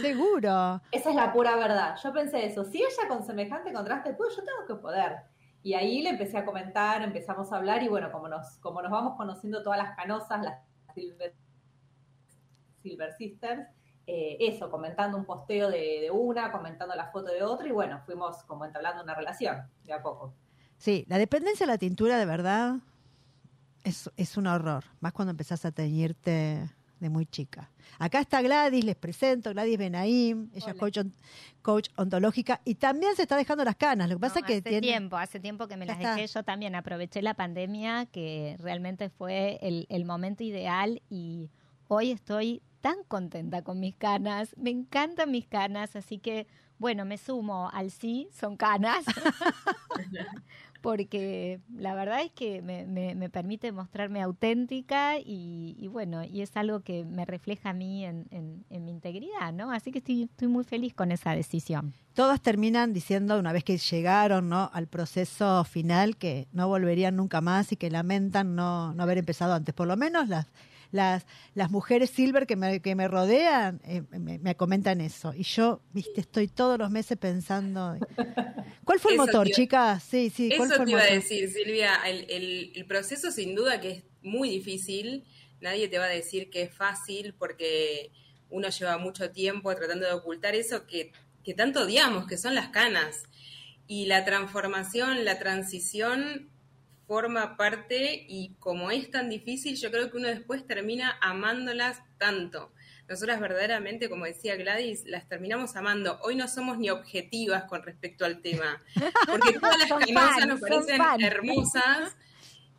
seguro. Esa es la pura verdad. Yo pensé eso. Si ella con semejante contraste puede, yo tengo que poder. Y ahí le empecé a comentar, empezamos a hablar y bueno, como nos, como nos vamos conociendo todas las canosas, las Silver Sisters, eh, eso, comentando un posteo de, de una, comentando la foto de otra y bueno, fuimos como entablando una relación de a poco. Sí, la dependencia de la tintura de verdad es, es un horror, más cuando empezás a teñirte de muy chica. Acá está Gladys, les presento, Gladys Benaim, ella es coach, on- coach ontológica y también se está dejando las canas. Lo que pasa No, es que hace tiene... tiempo, hace tiempo que me las está. dejé. Yo también aproveché la pandemia, que realmente fue el, el momento ideal y hoy estoy tan contenta con mis canas. Me encantan mis canas, así que bueno, me sumo al sí, son canas. Porque la verdad es que me, me- me permite mostrarme auténtica y, y bueno, y es algo que me refleja a mí en, en- en mi integridad, ¿no? Así que estoy, estoy muy feliz con esa decisión. Todas terminan diciendo, una vez que llegaron ¿no? al proceso final, que no volverían nunca más y que lamentan no, no haber empezado antes. Por lo menos las, las, las mujeres silver que me, que me rodean eh, me, me comentan eso. Y yo, viste, estoy todos los meses pensando. ¿Cuál fue el Eso motor, iba- chicas? Sí, sí, ¿cuál Eso fue te el iba a decir, Silvia. El, el- el proceso, sin duda, que es muy difícil. Nadie te va a decir que es fácil porque uno lleva mucho tiempo tratando de ocultar eso que, que tanto odiamos, que son las canas. Y la transformación, la transición forma parte y como es tan difícil, yo creo que uno después termina amándolas tanto. Nosotras verdaderamente, como decía Gladys, las terminamos amando. Hoy no somos ni objetivas con respecto al tema, porque todas las fan, nos parecen hermosas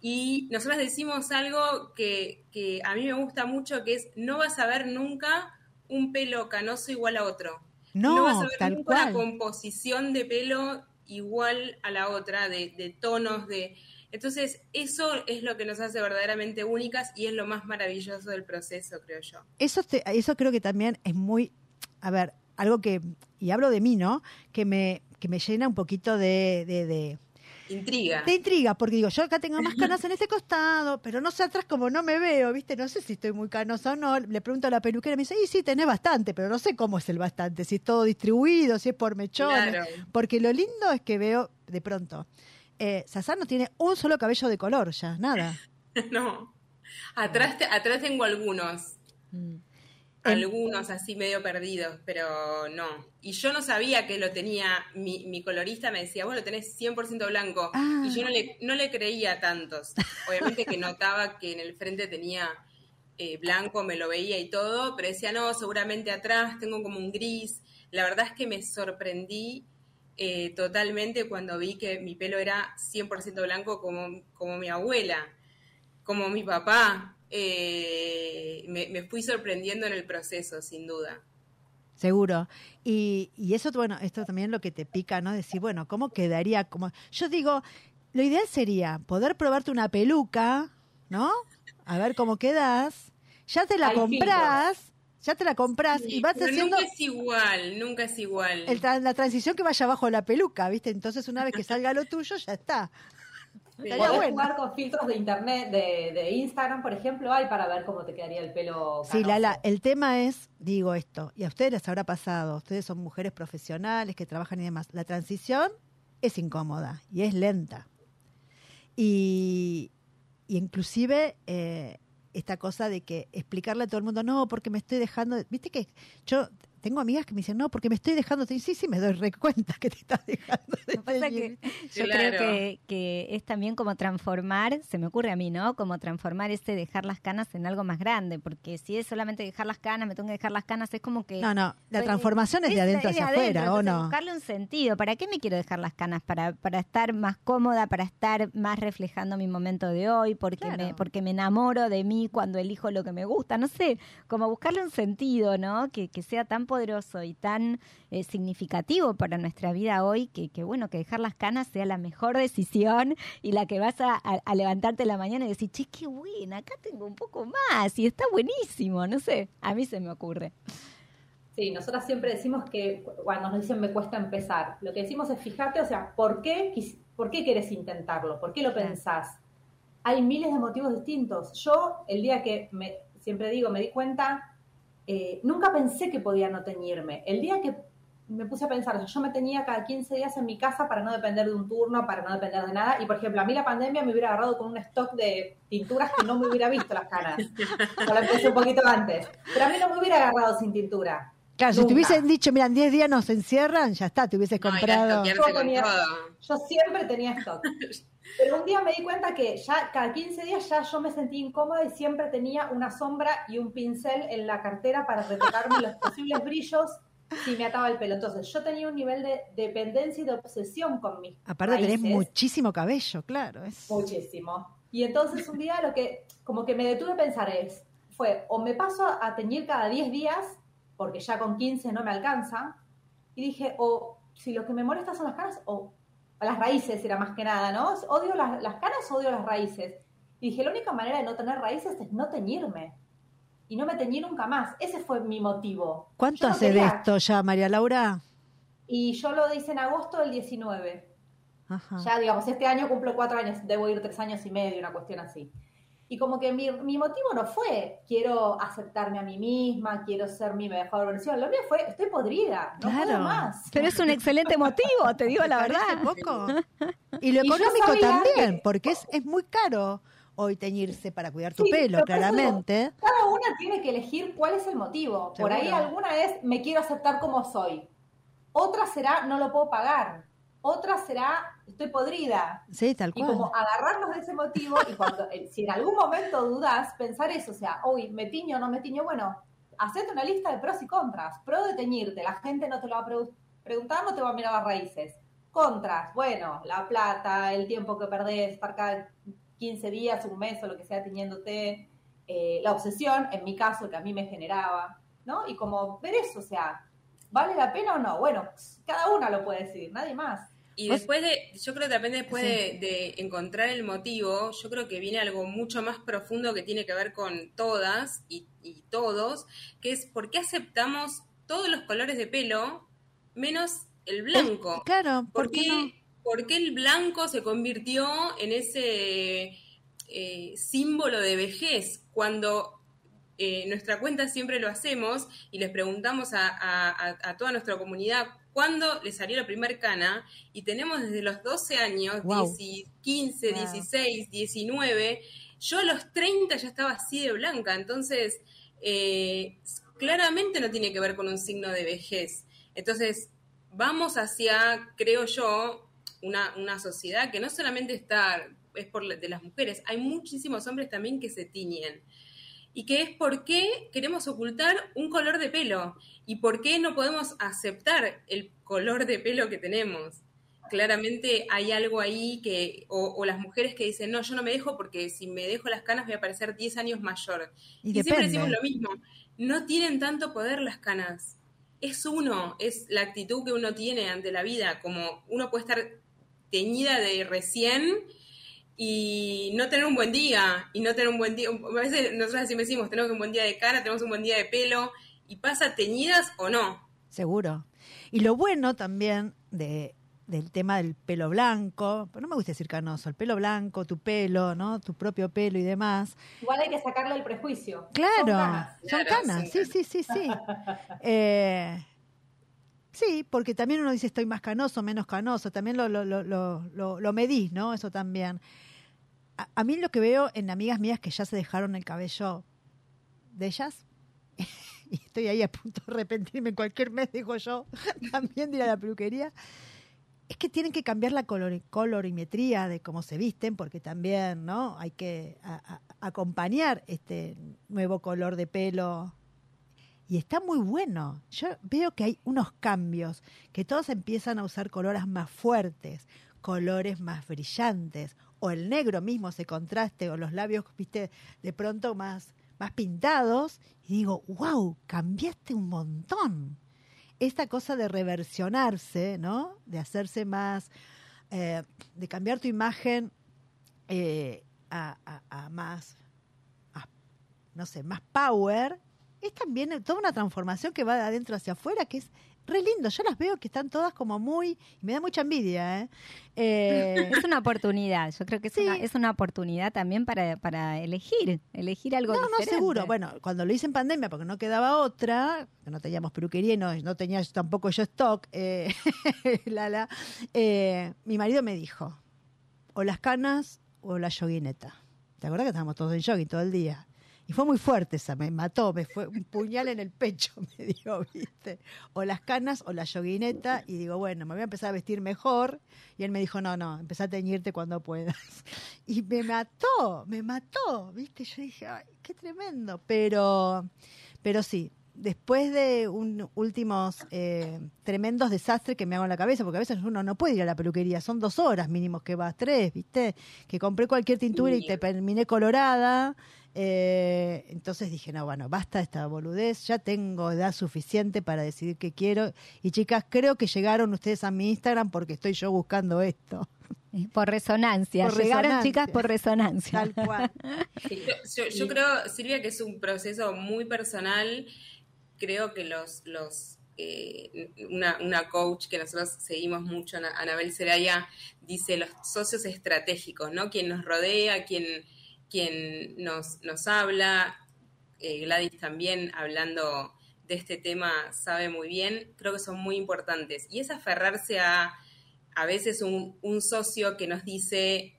y nosotras decimos algo que, que a mí me gusta mucho, que es no vas a ver nunca un pelo canoso igual a otro. No, vas a ver tal nunca una cual. composición de pelo igual a la otra, de, de tonos, de Entonces, eso es lo que nos hace verdaderamente únicas y es lo más maravilloso del proceso, creo yo. Eso, te- eso creo que también es muy, a ver, algo que, y hablo de mí, ¿no? Que me, que me llena un poquito de, de, de, Intriga. de intriga, porque digo, yo acá tengo más canas en este costado, pero no sé atrás como no me veo, ¿viste? No sé si estoy muy canosa o no. Le pregunto a la peluquera, me dice, y sí, tenés bastante, pero no sé cómo es el bastante, si es todo distribuido, si es por mechones. Claro. Porque lo lindo es que veo, de pronto, eh, Sazán no tiene un solo cabello de color ya, nada. no. Atrás, te- atrás tengo algunos. Mm. Algunos así medio perdidos, pero no. Y yo no sabía que lo tenía, mi, mi colorista me decía, vos lo tenés 100% blanco. Ah. Y yo no le, no le creía tantos. Obviamente que notaba que en el frente tenía eh, blanco, me lo veía y todo, pero decía, no, seguramente atrás tengo como un gris. La verdad es que me sorprendí eh, totalmente cuando vi que mi pelo era 100% blanco como, como mi abuela, como mi papá. Eh, me, me fui sorprendiendo en el proceso, sin duda. Seguro. Y, y eso, bueno, esto también lo que te pica, ¿no? Decir, bueno, ¿cómo quedaría? Como... Yo digo, lo ideal sería poder probarte una peluca, ¿no? A ver cómo quedas. Ya te la Hay compras, ya te la compras y vas Pero haciendo nunca es igual, nunca es igual. el tra- la transición que vaya abajo de la peluca, ¿viste? Entonces, una vez que salga lo tuyo, ya está. Sí. Estaría Podés bueno. jugar con filtros de internet, de, de Instagram, por ejemplo, hay para ver cómo te quedaría el pelo. Sí, canoso. Lala, el tema es, digo esto, y a ustedes les habrá pasado, ustedes son mujeres profesionales que trabajan y demás, la transición es incómoda y es lenta. Y, y inclusive eh, esta cosa de que explicarle a todo el mundo, no, porque me estoy dejando, de-". viste que yo tengo amigas que me dicen, no, porque me estoy dejando, de-". sí, sí, me doy cuenta que te estás dejando. de Lo que pasa teñir". que yo Claro. creo que, que es también como transformar, se me ocurre a mí, ¿no? Como transformar este dejar las canas en algo más grande, porque si es solamente dejar las canas, me tengo que dejar las canas, es como que... No, no, la Pues, transformación es de adentro es hacia adentro, afuera, ¿o no? Buscarle un sentido. ¿Para qué me quiero dejar las canas? Para, para estar más cómoda, para estar más reflejando mi momento de hoy, porque, Claro. me, porque me enamoro de mí cuando elijo lo que me gusta. No sé, como buscarle un sentido, ¿no? Que, que sea tan poderoso y tan eh, significativo para nuestra vida hoy, que, que bueno, que dejar las canas sea la mejor decisión y la que vas a, a- a levantarte en la mañana y decir, che, qué buena, acá tengo un poco más y está buenísimo. No sé, a mí se me ocurre. Sí, nosotras siempre decimos que cuando nos dicen me cuesta empezar, lo que decimos es fíjate, o sea, ¿por qué, ¿por qué querés intentarlo? ¿Por qué lo pensás? Hay miles de motivos distintos. Yo, el día que me, siempre digo, me di cuenta, eh, nunca pensé que podía no teñirme. El día que me puse a pensar, o sea, yo me tenía cada 15 días en mi casa para no depender de un turno, para no depender de nada. Y por ejemplo, a mí la pandemia me hubiera agarrado con un stock de tinturas que no me hubiera visto las canas. Yo la empecé un poquito antes. Pero a mí no me hubiera agarrado sin tintura. Claro, si te Nunca. hubiesen dicho, mira, en 10 días nos encierran, ya está, te hubieses No, comprado. Yo tenía-. Yo siempre tenía stock. Pero un día me di cuenta que ya cada 15 días ya yo me sentí incómoda y siempre tenía una sombra y un pincel en la cartera para retocarme los posibles brillos si me ataba el pelo. Entonces yo tenía un nivel de dependencia y de obsesión con mis Aparte tenés raíces. muchísimo cabello, claro. Es... Muchísimo. Y entonces un día lo que como que me detuve a pensar es, fue o me paso a teñir cada 10 días, porque ya con 15 no me alcanza, y dije, o si lo que me molesta son las canas, o, o las raíces era más que nada, ¿no? Odio las, las canas, odio las raíces. Y dije, la única manera de no tener raíces es no teñirme. Y no me teñí nunca más. Ese fue mi motivo. ¿Cuánto no hace de quería- esto ya, María Laura? Y yo lo hice en agosto del 19. Ajá. Ya, digamos, este año cumplo cuatro años, debo ir tres años y medio, una cuestión así. Y como que mi, mi motivo no fue, quiero aceptarme a mí misma, quiero ser mi mejor versión. Lo mío fue, estoy podrida, no Claro. puedo más. Pero es un excelente motivo, te digo la ¿Te parece verdad. poco? Y lo económico también, que- porque es, es muy caro hoy teñirse para cuidar tu Sí, pelo, claramente. Cada una tiene que elegir cuál es el motivo. Por ahí alguna es, me quiero aceptar como soy. Otra será, no lo puedo pagar. Otra será, estoy podrida. Sí, tal Y cual. como agarrarnos de ese motivo y cuando, eh, si en algún momento dudas, pensar eso, o sea, hoy me tiño o no me tiño, bueno, hacete una lista de pros y contras. Pro de teñirte, la gente no te lo va a pregu- preguntar, no te va a mirar las raíces. Contras, bueno, la plata, el tiempo que perdés, estar cada 15 días, un mes o lo que sea tiñéndote, eh, la obsesión, en mi caso, que a mí me generaba, ¿no? Y como ver eso, o sea, ¿vale la pena o no? Bueno, cada una lo puede decir, nadie más. Y después de, yo creo que también después de, encontrar el motivo, yo creo que viene algo mucho más profundo que tiene que ver con todas y, todos, que es por qué aceptamos todos los colores de pelo menos el blanco. claro, ¿por, qué, ¿por qué el blanco se convirtió en ese eh, símbolo de vejez cuando eh, nuestra cuenta siempre lo hacemos y les preguntamos a, toda nuestra comunidad cuándo le salió la primer cana. Y tenemos desde los 12 años, 15, 16, 19, yo a los 30 ya estaba así de blanca, entonces eh, claramente no tiene que ver con un signo de vejez. Entonces, vamos hacia, creo yo, una, una sociedad que no solamente está, es por de las mujeres, hay muchísimos hombres también que se tiñen y que es por qué queremos ocultar un color de pelo y por qué no podemos aceptar el color de pelo que tenemos. Claramente hay algo ahí que, o, las mujeres que dicen, no, yo no me dejo porque si me dejo las canas voy a parecer 10 años mayor. Y, siempre decimos lo mismo, no tienen tanto poder las canas. Es uno, es la actitud que uno tiene ante la vida, como uno puede estar teñida de recién y no tener un buen día, y no tener un buen día, a veces nosotros así decimos, tenemos un buen día de cara, tenemos un buen día de pelo, y pasa teñidas o no. Seguro. Y lo bueno también de, del tema del pelo blanco, pero no me gusta decir canoso, el pelo blanco, tu pelo, ¿no? Tu propio pelo y demás. Igual hay que sacarle el prejuicio. Claro, son canas, sí, sí, sí, sí. eh, Sí, porque también uno dice estoy más canoso, menos canoso, también lo, lo, lo, lo, medís, ¿no? Eso también. A, mí lo que veo en amigas mías que ya se dejaron el cabello de ellas, y estoy ahí a punto de arrepentirme en cualquier mes, digo yo, también de ir a la peluquería, es que tienen que cambiar la colorimetría de cómo se visten, porque también, ¿no? Hay que acompañar este nuevo color de pelo y está muy bueno. Yo veo que hay unos cambios, que todos empiezan a usar colores más fuertes, colores más brillantes, o el negro mismo se contraste, o los labios, viste, de pronto más, más pintados, y digo, wow, cambiaste un montón. Esta cosa de reversionarse, ¿no? De hacerse más, eh, de cambiar tu imagen eh, a, a, más, no sé, más power, es también toda una transformación que va de adentro hacia afuera, que es re lindo. Yo las veo que están todas como muy. Me da mucha envidia, ¿eh? eh es una oportunidad. Yo creo que es, una, es una oportunidad también para, para elegir, elegir algo no, diferente. No, seguro. Bueno, cuando lo hice en pandemia, porque no quedaba otra, que no teníamos peluquería y no, no tenía tampoco yo stock, eh, Lala, eh, mi marido me dijo: o las canas o la yoguineta. ¿Te acuerdas que estábamos todos en jogging todo el día? Y fue muy fuerte esa, me mató, me fue un puñal en el pecho, me dio, ¿viste? O las canas o la yoguineta, y digo, bueno, me voy a empezar a vestir mejor. Y él me dijo, no, no, empezá a teñirte cuando puedas. Y me mató, me mató, ¿viste? Yo dije, ay, qué tremendo. Pero, pero sí, después de un últimos eh, tremendos desastres que me hago en la cabeza, porque a veces uno no puede ir a la peluquería, son dos horas mínimos que vas, tres, ¿viste? Que compré cualquier tintura y te terminé colorada. Eh, entonces dije, no, bueno, basta esta boludez, ya tengo edad suficiente para decidir qué quiero. Y chicas, creo que llegaron ustedes a mi Instagram porque estoy yo buscando esto. Por resonancia, llegaron chicas por resonancia. Tal cual. yo, creo, Silvia, que es un proceso muy personal. Creo que los, los eh, una, una, coach que nosotros seguimos mucho, Anabel Seraya, dice los socios estratégicos, ¿no? Quien nos rodea, quien quien nos, nos habla, eh, Gladys también hablando de este tema sabe muy bien, creo que son muy importantes. Y es aferrarse a a veces un, socio que nos dice,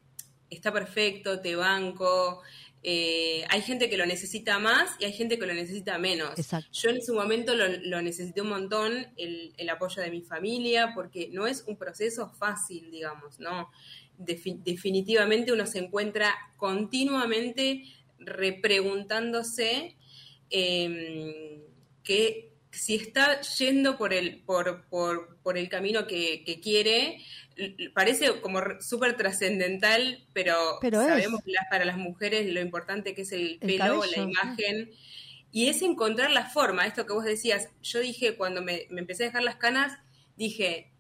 está perfecto, te banco. Eh, hay gente que lo necesita más y hay gente que lo necesita menos. Yo en su momento lo, necesité un montón, el, el, apoyo de mi familia, porque no es un proceso fácil, digamos, ¿no? Definitivamente uno se encuentra continuamente repreguntándose eh, que si está yendo por el, por, por, por el camino que, quiere, parece como súper trascendental, pero, sabemos que para las mujeres lo importante que es el, pelo, la imagen, y es encontrar la forma, esto que vos decías, yo dije cuando me, me empecé a dejar las canas, dije,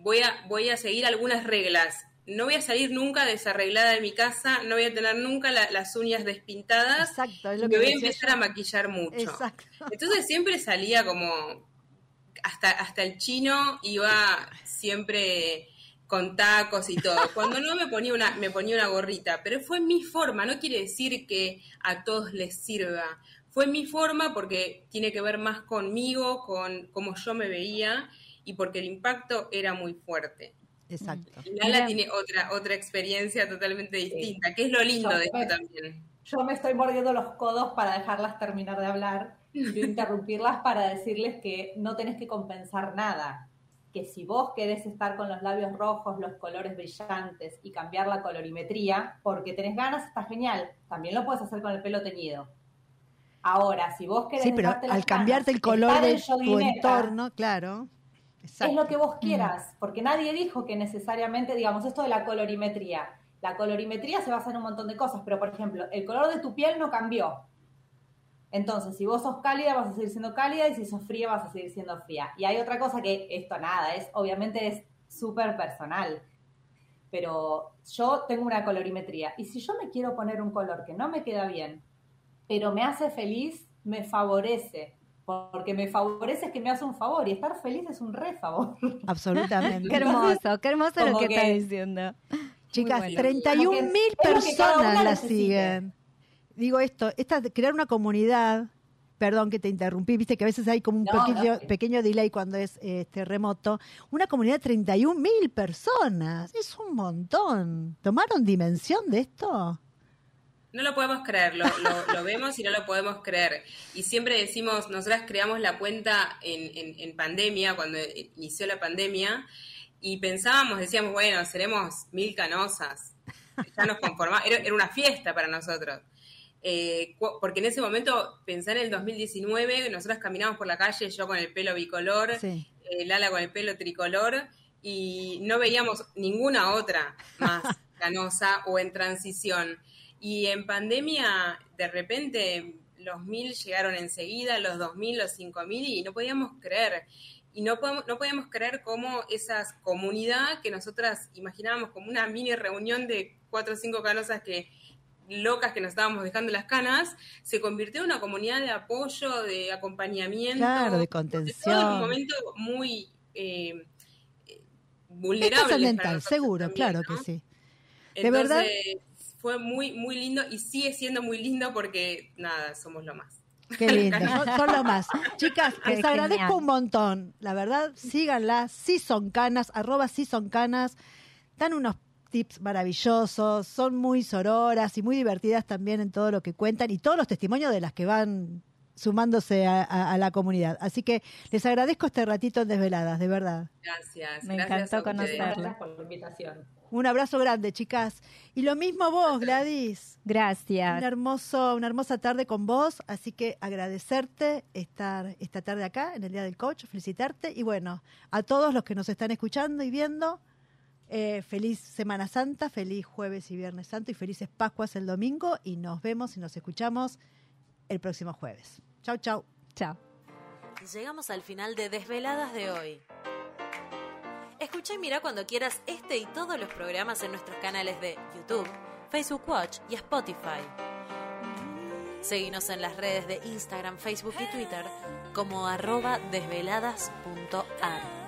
voy a, voy a seguir algunas reglas. No voy a salir nunca desarreglada de mi casa, no voy a tener nunca la- las uñas despintadas. Exacto, es lo me que voy a empezar yo. a maquillar mucho. Exacto. Entonces siempre salía como hasta, hasta el chino iba siempre con tacos y todo. Cuando no me ponía una, me ponía una gorrita, pero fue mi forma, no quiere decir que a todos les sirva. Fue mi forma porque tiene que ver más conmigo, con cómo yo me veía y porque el impacto era muy fuerte. Exacto. Y Lala tiene otra, otra experiencia totalmente distinta, que es lo lindo Yo- de esto también. Yo me estoy mordiendo los codos para dejarlas terminar de hablar y interrumpirlas para decirles que no tenés que compensar nada. Que si vos querés estar con los labios rojos, los colores brillantes y cambiar la colorimetría, porque tenés ganas, está genial. También lo puedes hacer con el pelo teñido. Ahora, si vos querés Sí, pero al cambiarte el color de tu entorno, claro. Es lo que vos quieras, porque nadie dijo que necesariamente, digamos, esto de la colorimetría. La colorimetría se basa en un montón de cosas, pero por ejemplo, el color de tu piel no cambió. Entonces, si vos sos cálida, vas a seguir siendo cálida, y si sos fría, vas a seguir siendo fría. Y hay otra cosa que esto nada, es obviamente es súper personal. Pero yo tengo una colorimetría. Y si yo me quiero poner un color que no me queda bien, pero me hace feliz, me favorece. Porque me favorece es que me hace un favor. Y estar feliz es un re favor. Absolutamente. Qué hermoso, qué hermoso lo que, que- estás diciendo. Chicas, bueno. 31 Como mil personas la siguen. Digo esto, esta, crear una comunidad, perdón que te interrumpí, viste que a veces hay como un No, pequeño, pequeño delay cuando es este remoto. Una comunidad de 31 mil personas, es un montón. ¿Tomaron dimensión de esto? No lo podemos creer, lo, lo- lo vemos y no lo podemos creer. Y siempre decimos, nosotras creamos la cuenta en, en- en pandemia, cuando inició la pandemia, y pensábamos, decíamos, bueno, seremos mil canosas. Ya nos conformamos, era, era una fiesta para nosotros. Eh, porque en ese momento, pensar en el 2019, nosotras caminamos por la calle, yo con el pelo bicolor, Sí. eh, Lala con el pelo tricolor y no veíamos ninguna otra más canosa o en transición. Y en pandemia, de repente, los mil llegaron enseguida, los dos mil, los cinco mil, y no podíamos creer. Y no podemos, no podíamos creer cómo esa comunidad que nosotras imaginábamos como una mini reunión de cuatro o cinco canosas que locas que nos estábamos dejando las canas, se convirtió en una comunidad de apoyo, de acompañamiento. Claro, de Todo en contención. un momento muy eh, Es vulnerable. trascendental, nosotros seguro, también, claro ¿no? que sí. De Entonces, verdad. Fue muy, muy lindo y sigue siendo muy lindo porque, nada, somos lo más. Qué lindo, son, son lo más. Chicas, Qué les agradezco genial. un montón. La verdad, síganlas, sí son canas, arroba sí son canas. Dan unos tips maravillosos, son muy sororas y muy divertidas también en todo lo que cuentan y todos los testimonios de las que van sumándose a, a- a la comunidad. Así que les agradezco este ratito en Desveladas, de verdad. Gracias. Me gracias encantó a conocerla. Gracias por la invitación. Un abrazo grande, chicas. Y lo mismo vos, Gladys. Un Gracias. hermoso, una hermosa tarde con vos, así que agradecerte estar esta tarde acá en el Día del Coach, felicitarte y bueno, a todos los que nos están escuchando y viendo, eh, feliz Semana Santa, feliz jueves y viernes santo y felices Pascuas el domingo y nos vemos y nos escuchamos el próximo jueves. Chau, chau. Chao. Llegamos al final de Desveladas de hoy. Escucha y mira cuando quieras este y todos los programas en nuestros canales de YouTube, Facebook Watch y Spotify. Seguinos en las redes de Instagram, Facebook y Twitter como arroba desveladas.ar.